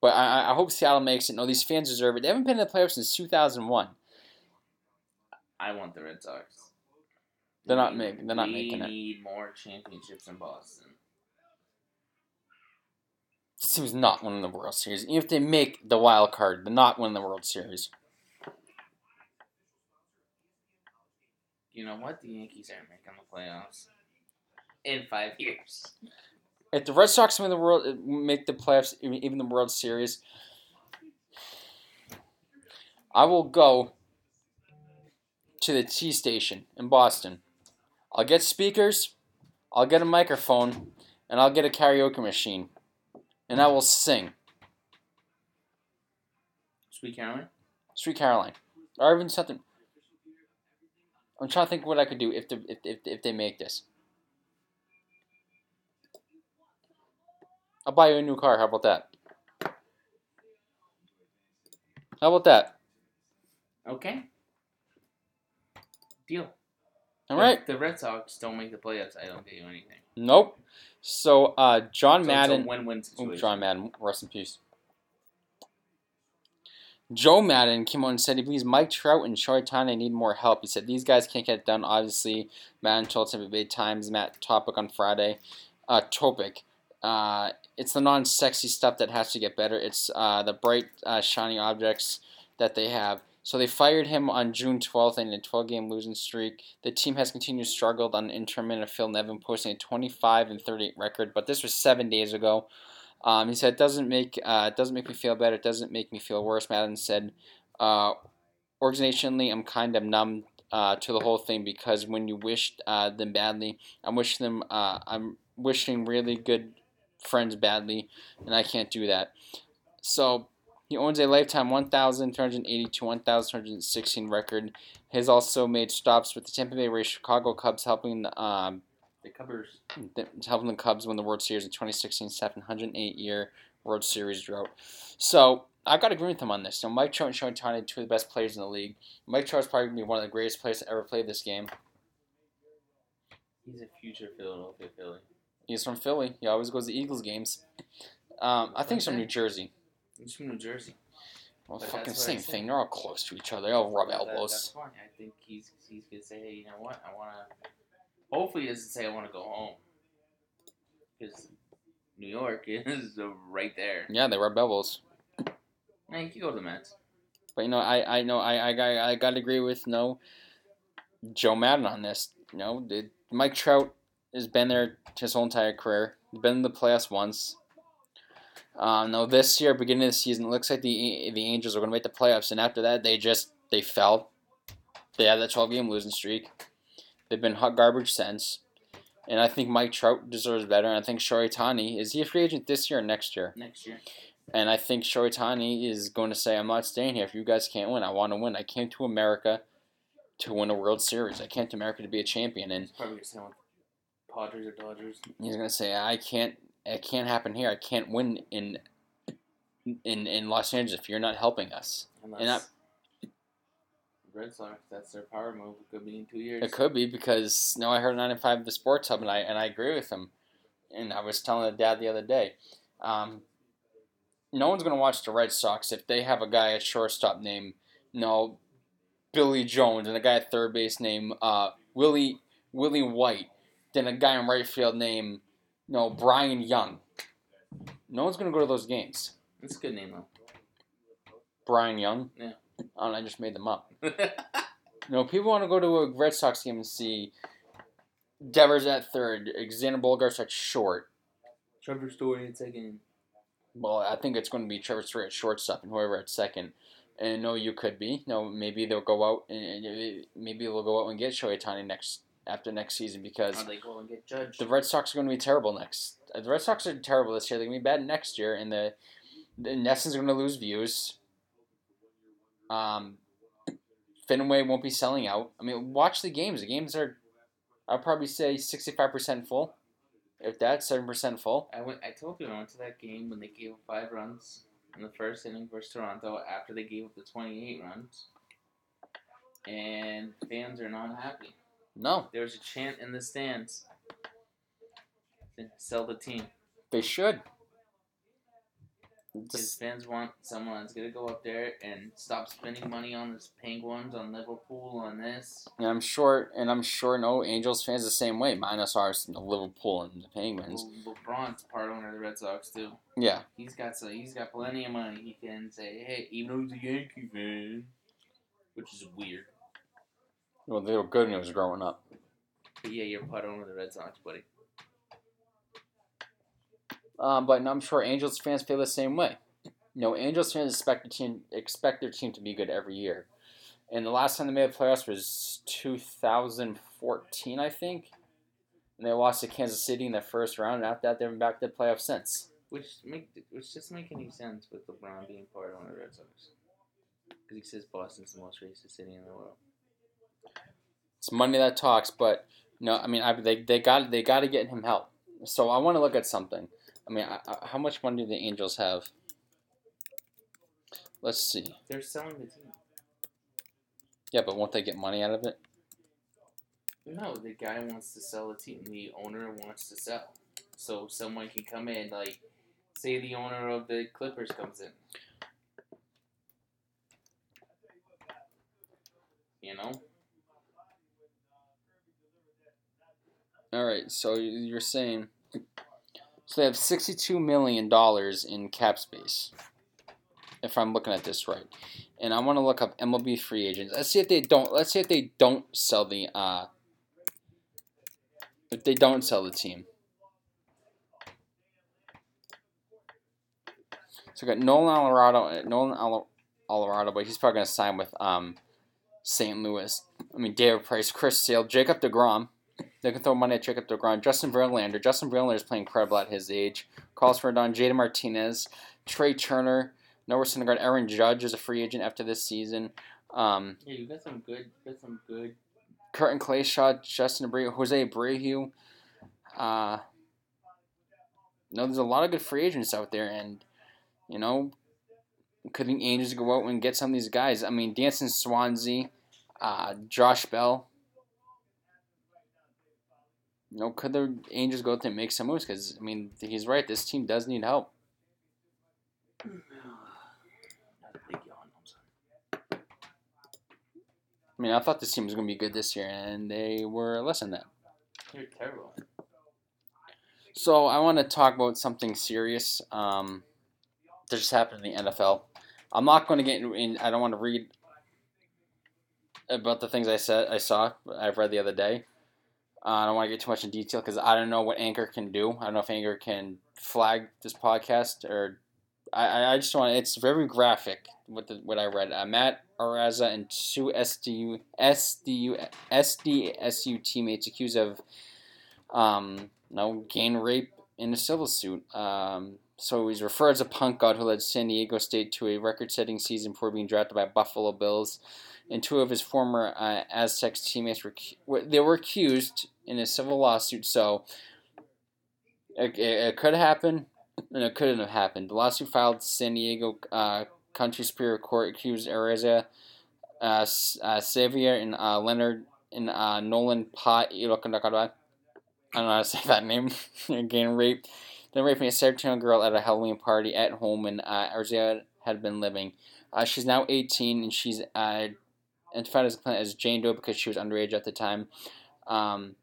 But I, I- I hope Seattle makes it. No, these fans deserve it. They haven't been in the playoffs since 2001. I want the Red Sox. They're not making- they're not we making it. We need more championships in Boston. This team's not winning the World Series. Even if they make the wild card, they're not winning the World Series. You know what? The Yankees aren't making the playoffs in five years. If the Red Sox win the world, make the playoffs, even even the World Series, I will go to the T station in Boston. I'll get speakers, I'll get a microphone, and I'll get a karaoke machine, and I will sing Sweet Caroline. Sweet Caroline, or even something. I'm trying to think what I could do if the, if, if, if they make this. I'll buy you a new car. How about that? How about that? Okay. Deal. All right. If the Red Sox don't make the playoffs, I don't get you anything. Nope. So, uh, John So Madden. It's a win-win situation. John Madden, rest in peace. Joe Maddon came on and said he believes Mike Trout and Shohei Ohtani need more help. He said these guys can't get it done. Obviously, Maddon told at big times. Matt topic on Friday. Uh, topic. Uh, it's the non-sexy stuff that has to get better. It's uh, the bright, uh, shiny objects that they have. So they fired him on June 12th in a 12-game losing streak. The team has continued struggled on interim and Phil Nevin posting a 25 and 38 record, but this was seven days ago. Um, he said it doesn't make uh, it doesn't make me feel better. It doesn't make me feel worse. Maddon said, uh, organizationally, I'm kind of numb uh, to the whole thing because when you wish uh, them badly, I'm wishing them uh, I'm wishing really good friends badly, and I can't do that. So he owns a lifetime 1,380 to 1,216 record. Has also made stops with the Tampa Bay Rays, Chicago Cubs, helping um, The Cubs. the- helping the Cubs win the World Series in 2016, 708 year World Series drought. So I've got to agree with him on this. So Mike Trout and Shohei Ohtani, two of the best players in the league. Mike Trout's probably gonna be one of the greatest players to ever play this game. He's a future Philadelphia Philly. He's from Philly. He always goes to Eagles games. Um, I think he's from New Jersey. He's from New Jersey. Well, But fucking that's what I same thing. They're all close to each other. They all rub That- that- elbows. that's fine. I think he's he's gonna say, hey, you know what? I wanna. Hopefully, he doesn't say I want to go home. Because New York is uh, right there. Yeah, they rub elbows. Now you can go to the Mets. But you know, I I know I I got I got to agree with no Joe Maddon on this. You know, the, Mike Trout has been there his whole entire career. He's been in the playoffs once. Um, no, this year, beginning of the season, it looks like the the Angels are going to make the playoffs, and after that, they just they fell. They had that 12 game losing streak. They've been hot garbage since. And I think Mike Trout deserves better. And I think Shohei Ohtani, is he a free agent this year or next year? Next year. And I think Shohei Ohtani is going to say, I'm not staying here if you guys can't win. I want to win. I came to America to win a World Series. I came to America to be a champion. And He's probably gonna Padres or Dodgers. he's going to say, I can't, it can't happen here. I can't win in in in Los Angeles if you're not helping us. Unless And I- Red Sox, that's their power move. It could be in two years. It could be because no, I heard 95 the Sports Hub and I and I agree with him. And I was telling the dad the other day, um, no one's gonna watch the Red Sox if they have a guy at shortstop named no Billy Jones and a guy at third base named uh, Willie Willie White, then a guy in right field named no Brian Young. No one's gonna go to those games. It's a good name though. Brian Young. Yeah. I don't know, I just made them up. No, people want to go to a Red Sox game and see Devers at third, Xander Bogaerts at short. Trevor Story at second. Well, I think it's going to be Trevor Story at shortstop and whoever at second. And no, you could be. No, maybe they'll go out and maybe they'll go out and get Shohei next after next season because Or they go and get judged. the Red Sox are going to be terrible next. uh, The Red Sox are terrible this year. They're going to be bad next year, and the the NESN's going to lose views. Um, Fenway won't be selling out. I mean, watch the games. The games are, I'll probably say sixty-five percent full, if that seven percent full. I went. I told you I went to that game when they gave up five runs in the first inning versus Toronto after they gave up the twenty-eight runs, and fans are not happy. No, There was a chant in the stands. to Sell the team. they should. Because fans want someone that's gonna go up there and stop spending money on this Penguins, on Liverpool, on this. and I'm sure, and I'm sure no Angels fans the same way, minus ours, know, Liverpool and the Penguins. Le- LeBron's part owner of the Red Sox too. Yeah, He's got so he's got plenty of money. He can say, hey, even though he's a Yankee fan, which is weird. well, they were good when it was growing up. But yeah, you're part owner of the Red Sox, buddy. Um, but I'm sure Angels fans feel the same way. You know, Angels fans expect their team expect their team to be good every year. And the last time they made the playoffs was 2014, I think. And they lost to Kansas City in the first round. And after that, they've been back to the playoffs since. Which make which doesn't make any sense with LeBron being part owner of the Red Sox. Because he says Boston's the most racist city in the world. It's money that talks, but no, I mean, I, they they got they got to get him help. So I want to look at something. I mean, I, I, how much money do the Angels have? Let's see. They're selling the team. Yeah, but won't they get money out of it? No, the guy wants to sell the team. The owner wants to sell. So someone can come in, like, say the owner of the Clippers comes in. You know? All right, so you're saying so they have sixty-two million dollars in cap space, if I'm looking at this right, and I want to look up MLB free agents. Let's see if they don't. Let's see if they don't sell the. Uh, if they don't sell the team. So we got Nolan Alvarado, Nolan Al- Alvarado, but he's probably gonna sign with um, St. Louis. I mean, David Price, Chris Sale, Jacob Degrom. They can throw money at Jacob DeGrom. Justin Verlander. Justin Verlander is playing incredible at his age. Carlos Rodon, J.D. Martinez, Trea Turner, Noah Syndergaard, Aaron Judge is a free agent after this season. Um, Yeah, you got some good, got some good. Curtin Clayshaw, Justin Abreu, Jose Abreu. Uh, no, there's a lot of good free agents out there, and you know, could the Angels go out and get some of these guys? I mean, Dansby Swanson, uh, Josh Bell. Know, could the Angels go out there and make some moves? Because I mean, he's right. This team does need help. Not a big yawn, I'm sorry. I mean, I thought this team was going to be good this year, and they were less than that. You're terrible. So I want to talk about something serious um, that just happened in the NFL. I'm not going to get in, in. I don't want to read about the things I said. I saw. I've read the other day. Uh, I don't want to get too much in detail because I don't know what Anchor can do. I don't know if Anchor can flag this podcast or I, I just want it's very graphic what the, what I read. Uh, Matt Araiza and two SDU SDU SDSU teammates accused of um no gang rape in a civil suit. Um, so he's referred as a punt god who led San Diego State to a record-setting season before being drafted by Buffalo Bills. And two of his former uh, Aztecs teammates were they were accused in a civil lawsuit. So it, it, could happen, and it couldn't have happened. The lawsuit filed San Diego uh, County Superior Court accused Araiza, uh, uh, Xavier, and uh, Leonard and uh, Nolan Pot. I don't know how to say that name. Again, rape then raping a 17 year old girl at a Halloween party at home when uh, Araiza had been living. Uh, she's now 18 and she's uh, identified as, as Jane Doe because she was underage at the time. Um,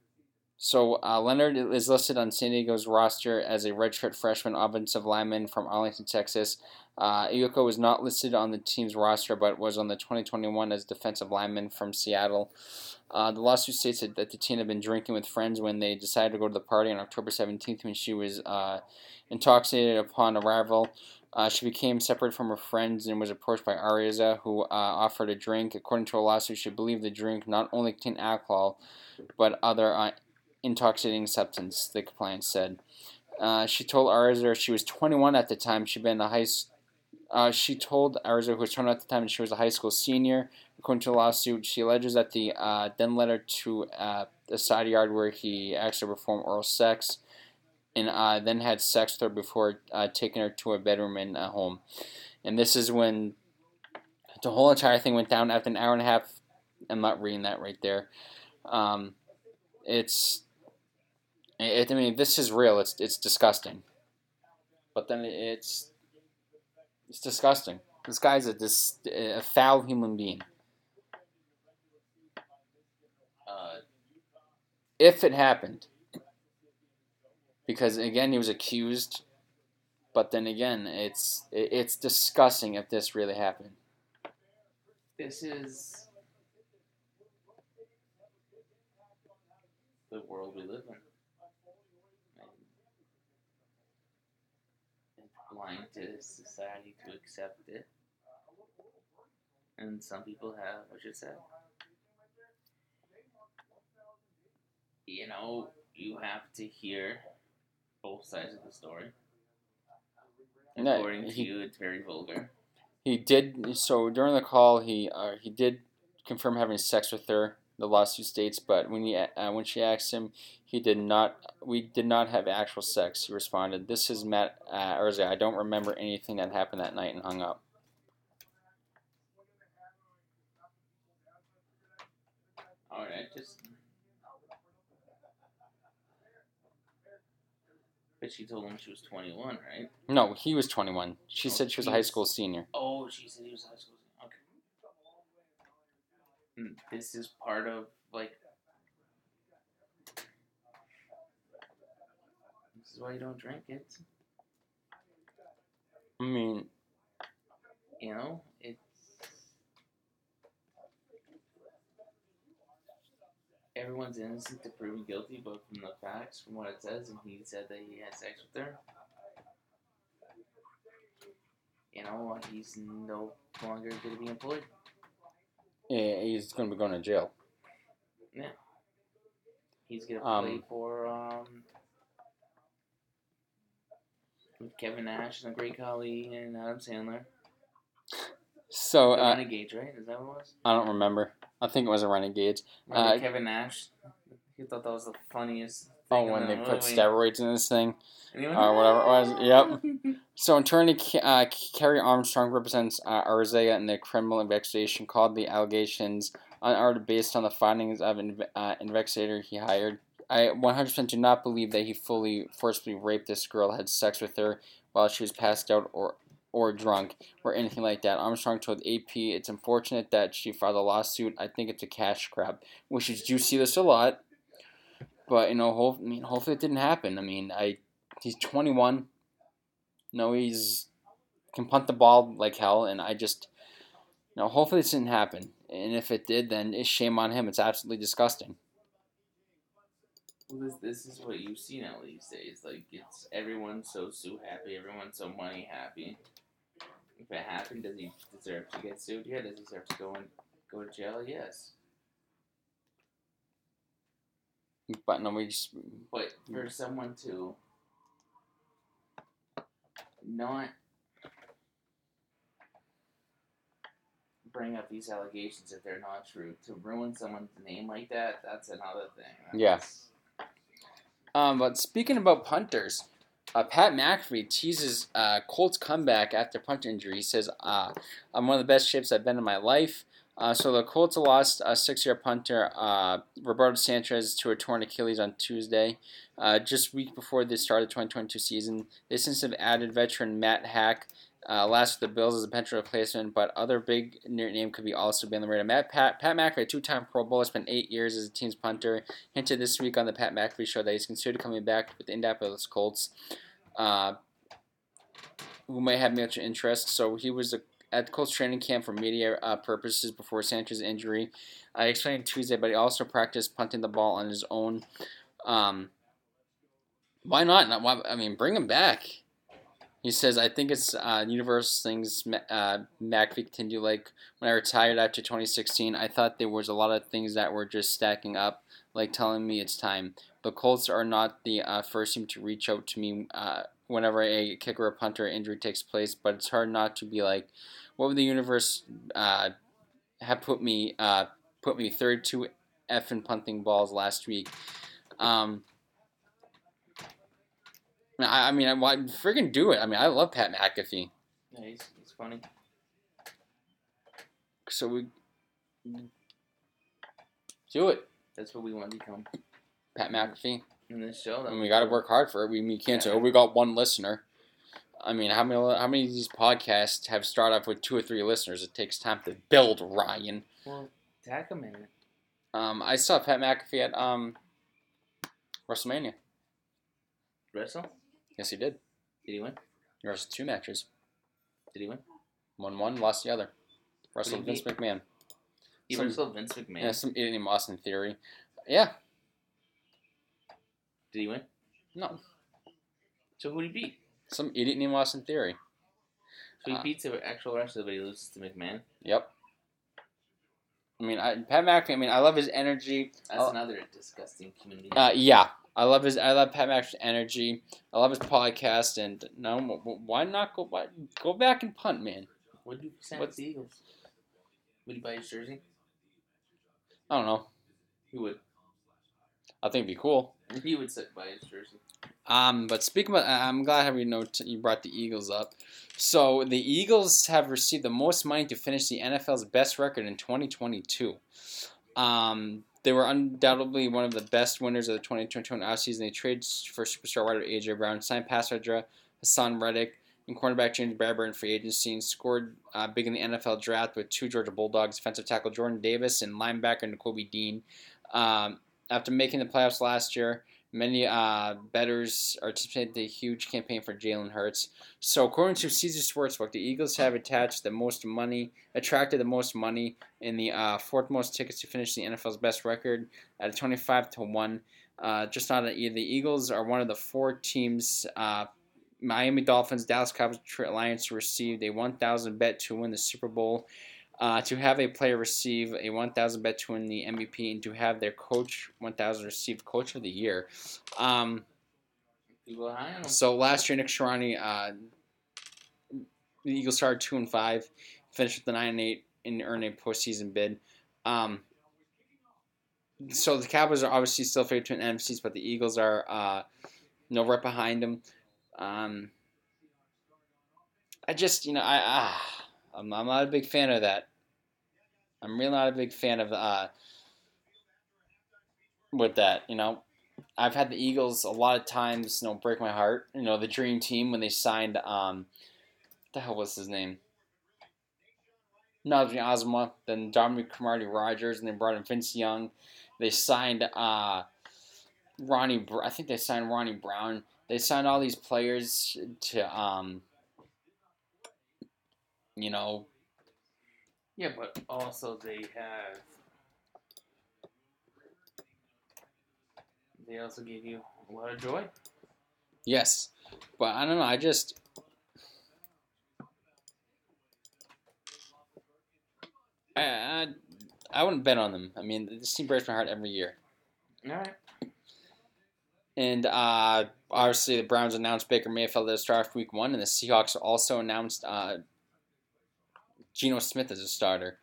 so uh, Leonard is listed on San Diego's roster as a redshirt freshman offensive lineman from Arlington, Texas. Uh, Iyoko was not listed on the team's roster, but was on the 2021 as defensive lineman from Seattle. Uh, the lawsuit states that the teen had been drinking with friends when they decided to go to the party on October 17th when she was uh, intoxicated upon arrival. Uh, she became separated from her friends and was approached by Araiza, who uh, offered a drink. According to a lawsuit, she believed the drink not only contained alcohol, but other uh, intoxicating substance, the complaint said. Uh, she told Araiza she was 21 at the time. She'd been the high uh, she told Araiza, who was 21 at the time, she was a high school senior. According to the lawsuit, she alleges that the uh, then led her to the side yard where he actually performed oral sex, and uh, then had sex with her before uh, taking her to a bedroom in a home. And this is when the whole entire thing went down after an hour and a half. I'm not reading that right there. Um, it's, it, I mean, this is real. It's it's disgusting. But then it's it's disgusting. This guy's a dis- a foul human being. Uh, if it happened, because again he was accused, but then again it's it's disgusting if this really happened. This is the world we live in. blind to society to accept it. And some people have, I should say. You know, you have to hear both sides of the story. No, According to you, it's very vulgar. He did so during the call. He uh, he did confirm having sex with her. The lawsuit states, but when he uh, when she asked him, he did not. We did not have actual sex. He responded, "This is Matt uh, Araiza. I don't remember anything that happened that night," and hung up. Alright, just. But she told him she was 21, right? No, he was 21. She Oh, said she was a high school senior. Oh, she said he was high school. Okay. Mm, This is part of like. This is why you don't drink it. I mean, You know, it's. Everyone's innocent to proven guilty, but from the facts, from what it says, and he said that he had sex with her. You know, he's no longer going to be employed. eh, he's going to be going to jail. Yeah. He's gonna Um, play for um with Kevin Nash and the Great Khali and Adam Sandler. So uh, Renegades, right? Is that what it was? I don't remember. I think it was a. Remember Uh, Kevin Nash? He thought that was the funniest. Oh, when the they put steroids in this thing. And he went, or whatever it was, yep. So attorney K- uh, Kerry Armstrong represents uh, Araiza in the criminal investigation called the allegations unargued based on the findings of an uh, investigator he hired. I 100% do not believe that he fully forcibly raped this girl, had sex with her while she was passed out or or drunk or anything like that. Armstrong told AP it's unfortunate that she filed a lawsuit. I think it's a cash grab, which is you see this a lot. But you know, hope, I mean, hopefully it didn't happen. I mean, I he's 21. No, he's can punt the ball like hell, and I just, you know, hopefully this didn't happen. And if it did, then it's shame on him. It's absolutely disgusting. This this is what you see now these days. Like it's everyone's so so happy, everyone's so money happy. If it happened, does he deserve to get sued? Yeah. Does he deserve to go and go to jail? Yes. But no, we just But for someone to not bring up these allegations if they're not true, to ruin someone's name like that, that's another thing. Yeah. Um, but speaking about punters, uh, Pat McAfee teases uh, Colts comeback after punt injury. He says, uh, "I'm one of the best shapes I've been in my life." Uh, so the Colts lost a six-year punter, uh, Roberto Sanchez, to a torn Achilles on Tuesday, uh, just week before the start of the 2022 season. They since have added veteran Matt Haack. Uh, last with the Bills as a potential replacement, but other big name could be also be on the radar. Matt Pat, Pat McAfee, a two-time Pro Bowler, spent eight years as a team's punter hinted this week on the Pat McAfee show that he's considered coming back with the Indianapolis Colts, uh, who might have much interest. So he was a, at the Colts training camp for media uh, purposes before Sanchez's injury. I explained Tuesday, but he also practiced punting the ball on his own. Um, why not? I mean, bring him back. He says, I think it's uh, universal things uh, McAfee continue. Like when I retired after 2016, I thought there was a lot of things that were just stacking up like telling me it's time. The Colts are not the uh, first team to reach out to me uh, whenever a kicker or punter injury takes place, but it's hard not to be like, what would the universe uh, have put me uh, put me 32 effing punting balls last week? Um, I, I mean, I, why freaking do it? I mean, I love Pat McAfee. Yeah, he's, he's funny. So we do it, That's what we want to become Pat McAfee. in this show. I mean, we got to work hard for it. We, we can't say, oh, we got one listener. I mean, how many how many of these podcasts have started off with two or three listeners? It takes time to build, Ryan. Well, tag him in it. Um, I saw Pat McAfee at um, WrestleMania. Wrestle? Yes, he did. Did he win? He wrestled two matches. Did he win? Won one, lost the other. Wrestled Vince he McMahon. He Some- wrestled Vince McMahon. Yeah, some idiot named Austin Theory. Yeah, Did he win? no, So who did he beat? some idiot named Austin Theory. So he Uh, beats the actual wrestler, but he loses to McMahon. Yep. I mean, I, Pat McAfee. I mean, I love his energy. That's Oh. another disgusting community. Uh, yeah, I love his. I love Pat McAfee's energy. I love his podcast. And no, wh- wh- why not go? Why, go back and punt, man. what do you sign what's- with the Eagles? Would he buy his jersey? I don't know. He would. I think it'd be cool. He would sit by his jersey. Um, but speaking about, I'm glad how you know you brought the Eagles up. So the Eagles have received the most money to finish the NFL's best record in 2022. Um, they were undoubtedly one of the best winners of the 2021 offseason. They traded for superstar wide receiver AJ Brown, signed pass rusher Haason Reddick, and cornerback James Bradberry in free agency, and scored uh, big in the NFL draft with two Georgia Bulldogs defensive tackle Jordan Davis and linebacker Nakobe Dean. Um, after making the playoffs last year, Many uh, bettors are anticipating the huge campaign for Jalen Hurts. So, according to Caesar Sportsbook, the Eagles have attached the most money, attracted the most money in the uh, fourth most tickets to finish the NFL's best record at a 25 to one. Uh, just not the Eagles are one of the four teams. Uh, Miami Dolphins, Dallas Cowboys, Lions received a 1,000 bet to win the Super Bowl. Uh, to have a player receive a 1,000 bet to win the MVP and to have their coach 1,000 receive Coach of the Year. Um, so last year, Nick Sirianni, uh, the Eagles started two and five, finished with the nine and eight, and earned a postseason bid. Um, so the Cowboys are obviously still favored to an NFCs, but the Eagles are uh, no right behind them. Um, I just, you know, I ah, I'm, I'm not a big fan of that. I'm really not a big fan of uh, with that. You know, I've had the Eagles a lot of times, you know, break my heart. You know, the dream team when they signed um, the hell was his name? Najee Osma, then Dominic Cromartie Rogers, and they brought in Vince Young. They signed uh, Ronnie. I think they signed Ronnie Brown. They signed all these players to, um, you know, Yeah, but also they have they also give you a lot of joy. Yes, but I don't know. I just I I, I wouldn't bet on them. I mean, this team breaks my heart every year. All right. And uh, obviously, the Browns announced Baker Mayfield as for Week One, and the Seahawks also announced uh, Geno Smith as a starter.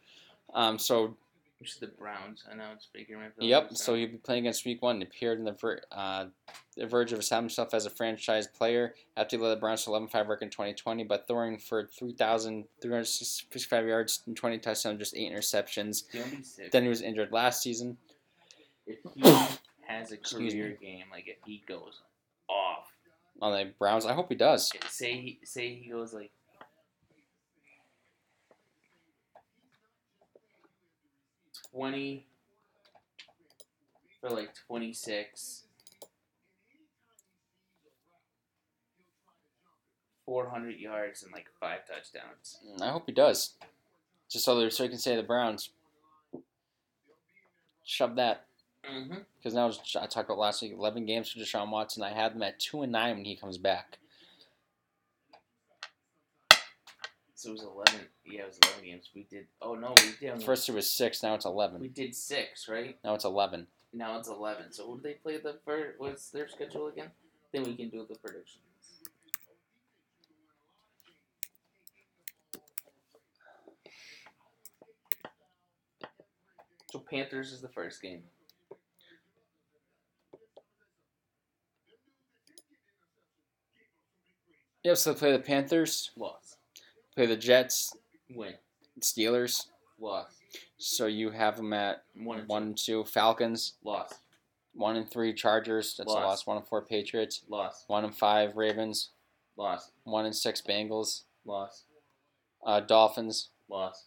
Um, so Which the Browns announced Baker Mayfield. Yep. So he'll be playing against Week One. He appeared in the ver- uh, the verge of establishing himself as a franchise player after he led the Browns to 11-5 record in 2020, but throwing for 3,365 yards and 20 touchdowns, just eight interceptions. He'll be sick. Then he was injured last season. if he has a career game, like if he goes off, On the Browns, I hope he does. say he, say he goes like twenty for like twenty six. Four hundred yards and like five touchdowns. I hope he does. Just so, so he can say the Browns. Shove that. Mm-hmm. Because now I talked about last week, 11 games for Deshaun Watson. I had them at 2 and 9 when he comes back. So it was eleven. Yeah, it was eleven games. We did. Oh no, we did. First it was 6, now it's 11. we did six, right? Now it's 11. Now it's eleven. So who do they play the first? What's their schedule again? Then we can do the predictions. So Panthers is the first game. Yep, so they play the Panthers, Loss. Play the Jets, Win. Steelers. Loss. So you have them at One and 1 and 2. Falcons, two. Loss. 1 and 3. Chargers, that's a Loss. loss. 1 and 4. Patriots, Loss. 1 and 5. Ravens, Loss. 1 and 6. Bengals, Loss. uh, Dolphins, Loss.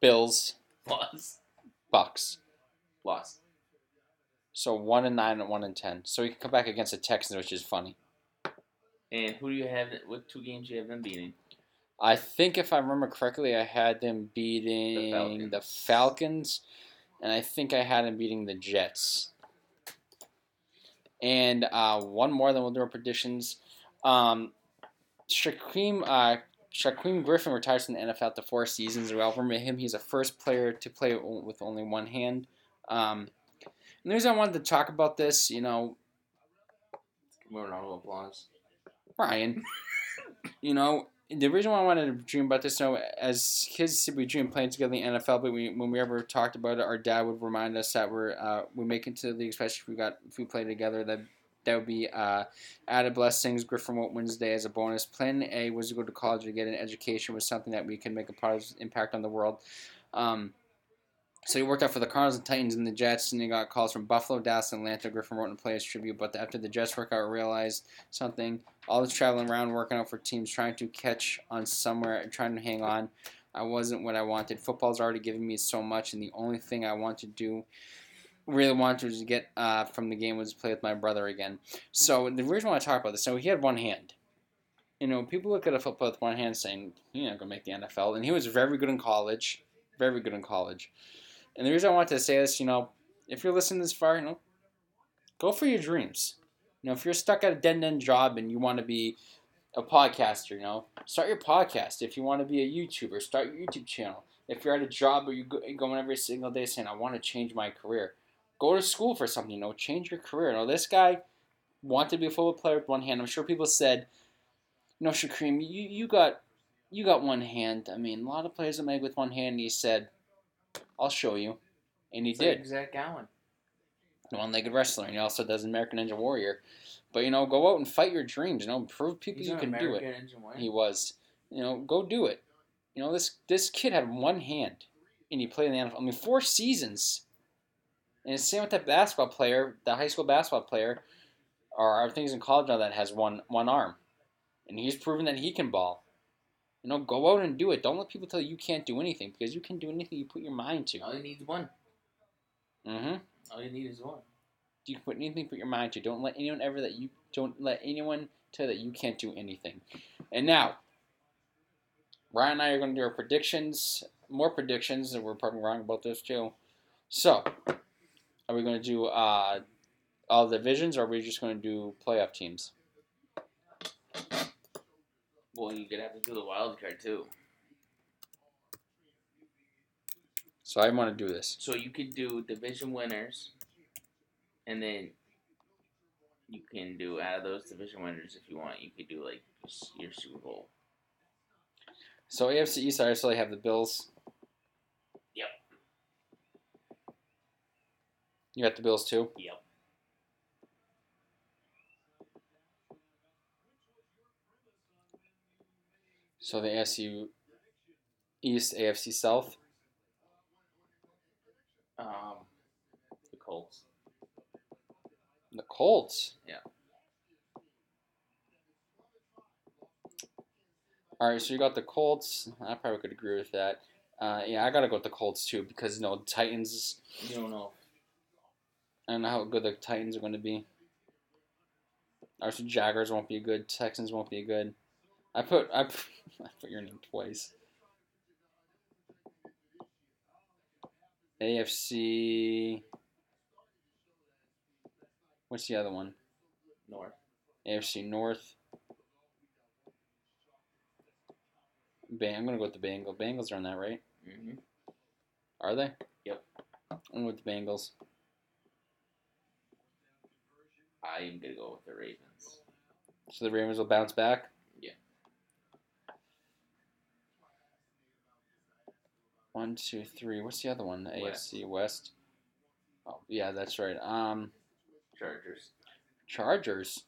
Bills, Loss. Bucks. Loss. So 1 and 9 and 1 and 10. So he can come back against the Texans, which is funny. And who do you have? What two games do you have them beating? I think if I remember correctly, I had them beating Falcons. the Falcons, and I think I had them beating the Jets. And uh, one more, then we'll do our predictions. Um, Shaquem, uh, Shaquem Griffin retires from the NFL after four seasons. We all remember him. He's the first player to play with only one hand. Um, and the reason I wanted to talk about this, you know, round of applause. Ryan, you know, the reason why I wanted to dream about this, you know, as kids, we dream playing together in the NFL, but we, when we ever talked about it, our dad would remind us that we're uh, we make it to the league, especially if we got if we play together. That that would be uh, added blessings. Griffin won't Wednesday as a bonus. Plan A was to go to college to get an education was something that we can make a positive impact on the world. Um, so he worked out for the Cardinals and Titans and the Jets, and he got calls from Buffalo, Dallas, and Atlanta. Griffin wrote in players tribute, but after the Jets workout, realized something. All this traveling around, working out for teams, trying to catch on somewhere, trying to hang on. I wasn't what I wanted. Football's already given me so much, and the only thing I want to do, really wanted to get uh, from the game was play with my brother again. So the reason why I talk about this, so he had one hand. You know, people look at a football with one hand saying, you're not going to make the NFL. And he was very good in college. Very good in college. And the reason I wanted to say this, you know, if you're listening this far, you know, go for your dreams. You know, if you're stuck at a dead end job and you want to be a podcaster, you know, start your podcast. If you want to be a YouTuber, start your YouTube channel. If you're at a job where you're going every single day saying, I want to change my career, go to school for something, you know, change your career. You know, this guy wanted to be a football player with one hand. I'm sure people said, you know, Shakreem, you, you got you got one hand. I mean, a lot of players are made with one hand. And he said, I'll show you. And he It's did Like Zach Gowen. one-legged wrestler, and he also does American Ninja Warrior. But you know, go out and fight your dreams. You know, prove people He's you an can do it. American He was. You know, go do it. You know, this this kid had one hand, and he played in the NFL. I mean, four seasons. And it's the same with that basketball player, the high school basketball player, or I think he's in college now that has one one arm, and he's proven that he can ball. You know, go out and do it. Don't let people tell you you can't do anything because you can do anything you put your mind to. All you need is one. Mm-hmm. All you need is one. you can put anything put your mind to. Don't let anyone ever that you don't let anyone tell that you can't do anything. And now, Ryan and I are going to do our predictions, more predictions, and we're probably wrong about this too. So, Are we going to do uh, all the divisions, or are we just going to do playoff teams? Well, you could have to do the wild card too. So I want to do this. So you could do division winners, and then you can do out of those division winners if you want. You could do like your Super Bowl. So AFC East, I still have the Bills. Yep. You got the Bills too. Yep. So the AFC East, AFC South. Um, the Colts. The Colts. Yeah. All right, so you got the Colts. I probably could agree with that. Uh, yeah, I gotta go with the Colts too because you know Titans. You don't know. I don't know how good the Titans are going to be. Our Jaguars won't be good. Texans won't be good. I put I put, I put your name twice. AFC. What's the other one? North. AFC North. Bang, I'm gonna go with the Bengals. Bengals are on that, right? Mm-hmm. Are they? Yep. I'm going with the Bengals. I am gonna go with the Ravens. So the Ravens will bounce back. Yeah. One, two, three. What's the other one? The West. AFC West. Oh yeah, that's right. Um, Chargers. Chargers.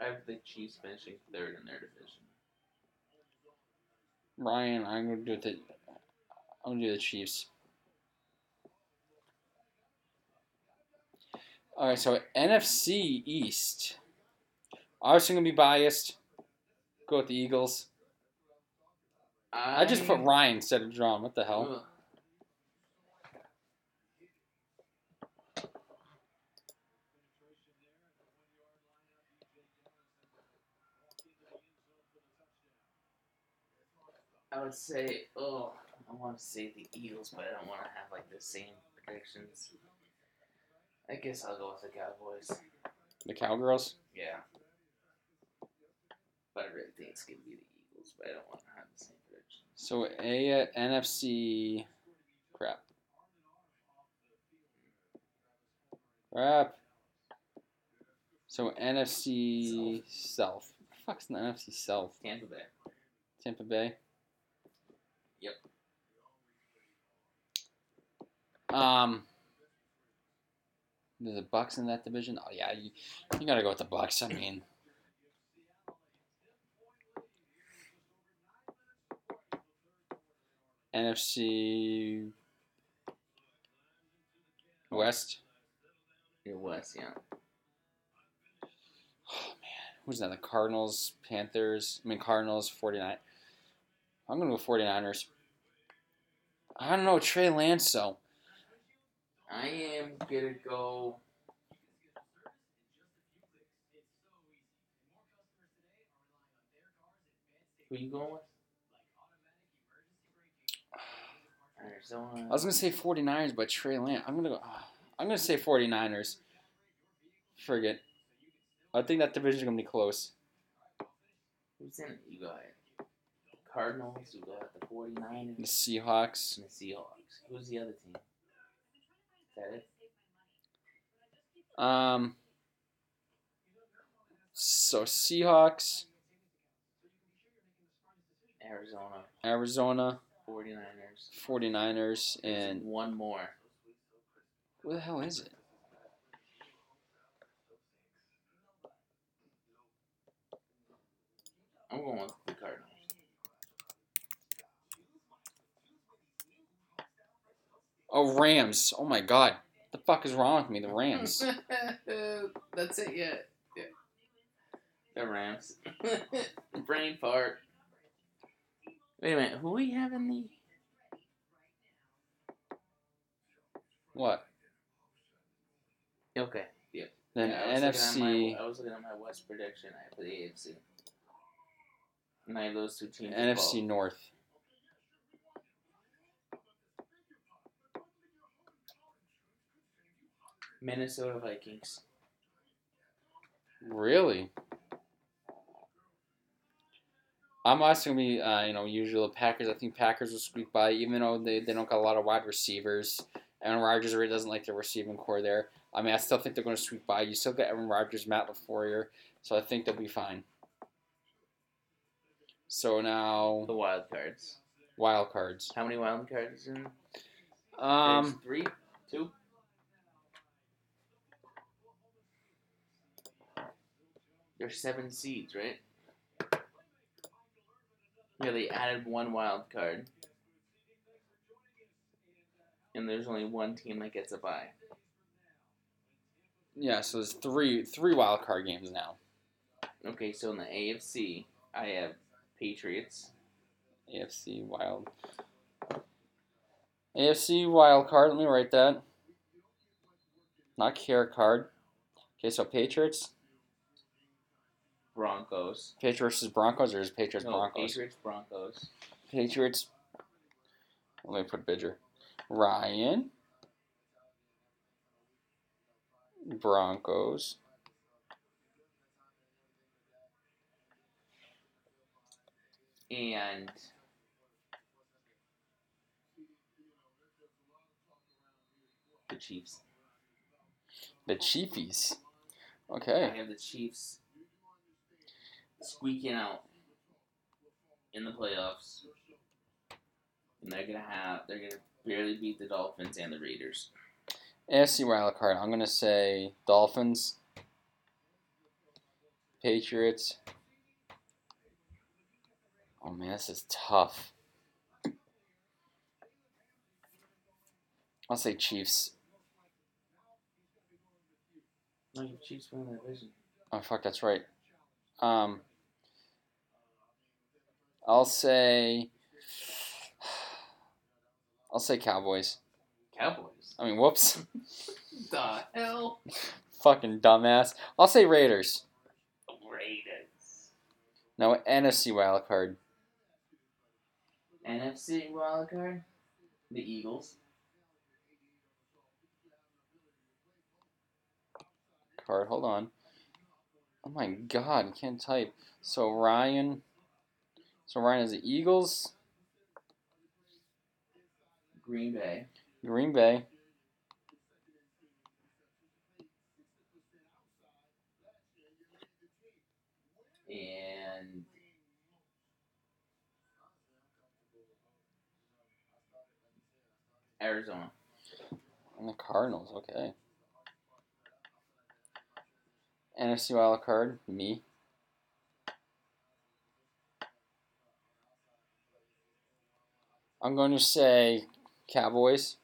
I have the Chiefs finishing third in their division. Ryan, I'm gonna do the. I'm gonna do the Chiefs. All right, so NFC East. Obviously, gonna be biased. Go with the Eagles. I just put Ryan instead of John. What the hell? Ugh. I would say, oh, I want to say the Eagles, but I don't want to have like the same predictions. I guess I'll go with the Cowboys. The Cowgirls. Yeah. But I really think it's gonna be the But I don't want to have the same. So a NFC. Crap. Crap. So NFC South. Fuck's the NFC South? Tampa Bay. Tampa Bay. Yep. Um. There's the Bucs in that division. Oh yeah, you, you gotta go with the Bucs. I mean, NFC West. Your West, yeah. Oh man, who's that? The Cardinals, Panthers. I mean Cardinals, 49. I'm gonna go 49ers. I don't know Trey Lance though. I am gonna go. Who you going with? Arizona. I was gonna say 49ers, but Trey Lance. I'm gonna go. ah, I'm gonna say 49ers. Forget. I think that division's gonna be close. Who's in it? You got Cardinals. You got the 49ers. The Seahawks. and the Seahawks. Who's the other team? Is that it? Um. So Seahawks, Arizona. Arizona, 49ers. 49ers, and one more. who the hell is it? I'm going with the Cardinals. Oh, Rams. Oh my God. What the fuck is wrong with me? The Rams. That's it, yeah. yeah. The Rams. Brain fart. Wait a minute, who we have in the What? Okay. Yeah. Then yeah, NFC. My, I was looking at my West prediction. I put AFC. And I those two teams. NFC involved. North. Minnesota Vikings. Really? I'm also gonna be, uh, you know, usual Packers. I think Packers will squeak by, even though they, they don't got a lot of wide receivers. Aaron Rodgers really doesn't like the receiving corps there. I mean, I still think they're going to sweep by. You still got Aaron Rodgers, Matt LaFleur, so I think they'll be fine. So now The wild cards. wild cards. How many wild cards in? Um, There's three, two. There's seven seeds, right? Yeah, they added one wild card. And there's only one team that gets a bye. yeah. So there's three three wild card games now. Okay, so in the AFC, I have Patriots, AFC wild. AFC wild card. Let me write that. Not care card. Okay, so Patriots. Broncos. Patriots versus Broncos, or is Patriots No, Broncos? Patriots, Broncos. Patriots. Let me put Bidger. Ryan. Broncos. And the Chiefs. The Chiefies. Okay. I have the Chiefs squeaking out in the playoffs. And they're gonna have they're gonna barely beat the Dolphins and the Raiders. AFC wild card. I'm gonna say Dolphins. Patriots. Oh man, this is tough. I'll say Chiefs. No, you Chiefs win the division. Oh fuck, that's right. Um, I'll say. I'll say Cowboys. Cowboys. I mean, whoops, The hell? fucking dumbass. I'll say Raiders. Raiders. No, NFC wild card. NFC wildcard. The Eagles. Card. Hold on. Oh my god, I can't type. So Ryan. So Ryan is the Eagles, Green Bay. Green Bay, And Arizona. and the Cardinals. Okay. NFC wild card. Me. I'm going to say Cowboys.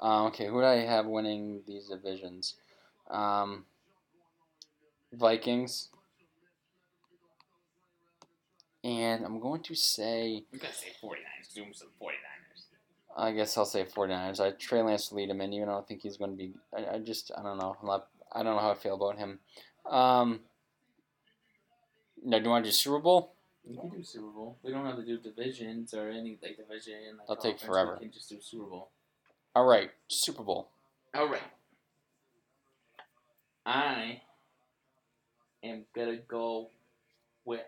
Uh, okay, who do I have winning these divisions? Um, Vikings. And I'm going to say, I'm gonna say 49ers. Zoom some 49ers. I guess I'll say 49ers. I Trey Lance to lead him in, even though I don't think he's going to be. I, I just, I don't know. I'm not, I don't know how I feel about him. Um, now, do you want to do Super Bowl? We can do Super Bowl. We don't have to do divisions or any like division. Like, That'll take forever. We can just do Super Bowl. All right, Super Bowl. All right. I am gonna go with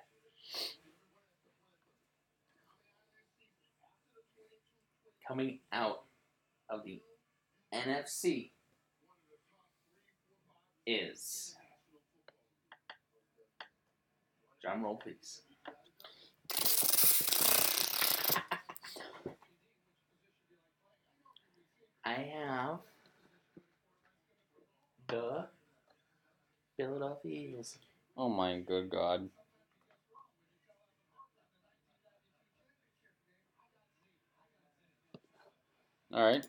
coming out of the NFC is drum roll, please. I have the Philadelphia Eagles. Oh my good God. All right.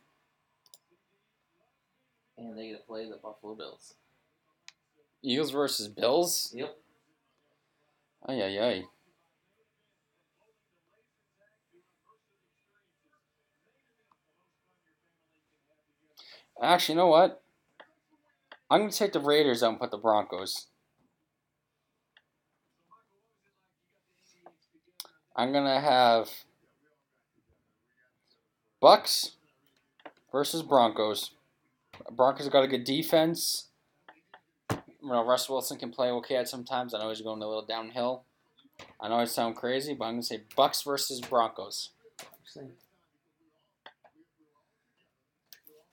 And they're gonna play the Buffalo Bills. Eagles versus Bills. Yep. Ay ay ay. Actually, you know what? I'm gonna take the Raiders out and put the Broncos. I'm gonna have Bucs versus Broncos. Broncos got a good defense. You know, Russ Wilson can play okay at sometimes. I know he's going a little downhill. I know I sound crazy, but I'm gonna say Bucs versus Broncos.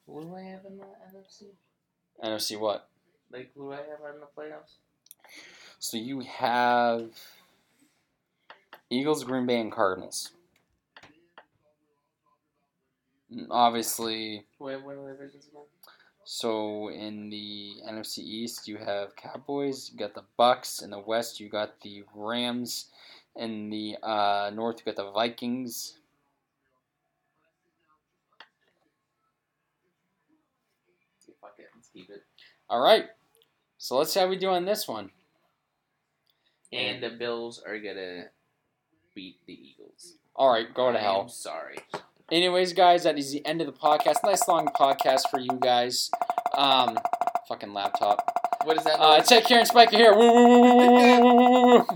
Who do I have in the NFC? NFC what? Like, who do I have in the playoffs? So you have Eagles, Green Bay, and Cardinals. Obviously, Who I have one of the divisions again? so in the NFC East you have Cowboys, you got the Bucs. In the West you got the Rams. In the uh, North you got the Vikings. Fuck it, let's keep it. All right. So let's see how we do on this one. And the Bills are gonna beat the Eagles. All right, go to hell. am sorry. Anyways, guys, that is the end of the podcast. Nice long podcast for you guys. Um, fucking laptop. What is that? Uh, noise? take care and Spiker here. Woo, woo, woo, woo, woo, woo, woo.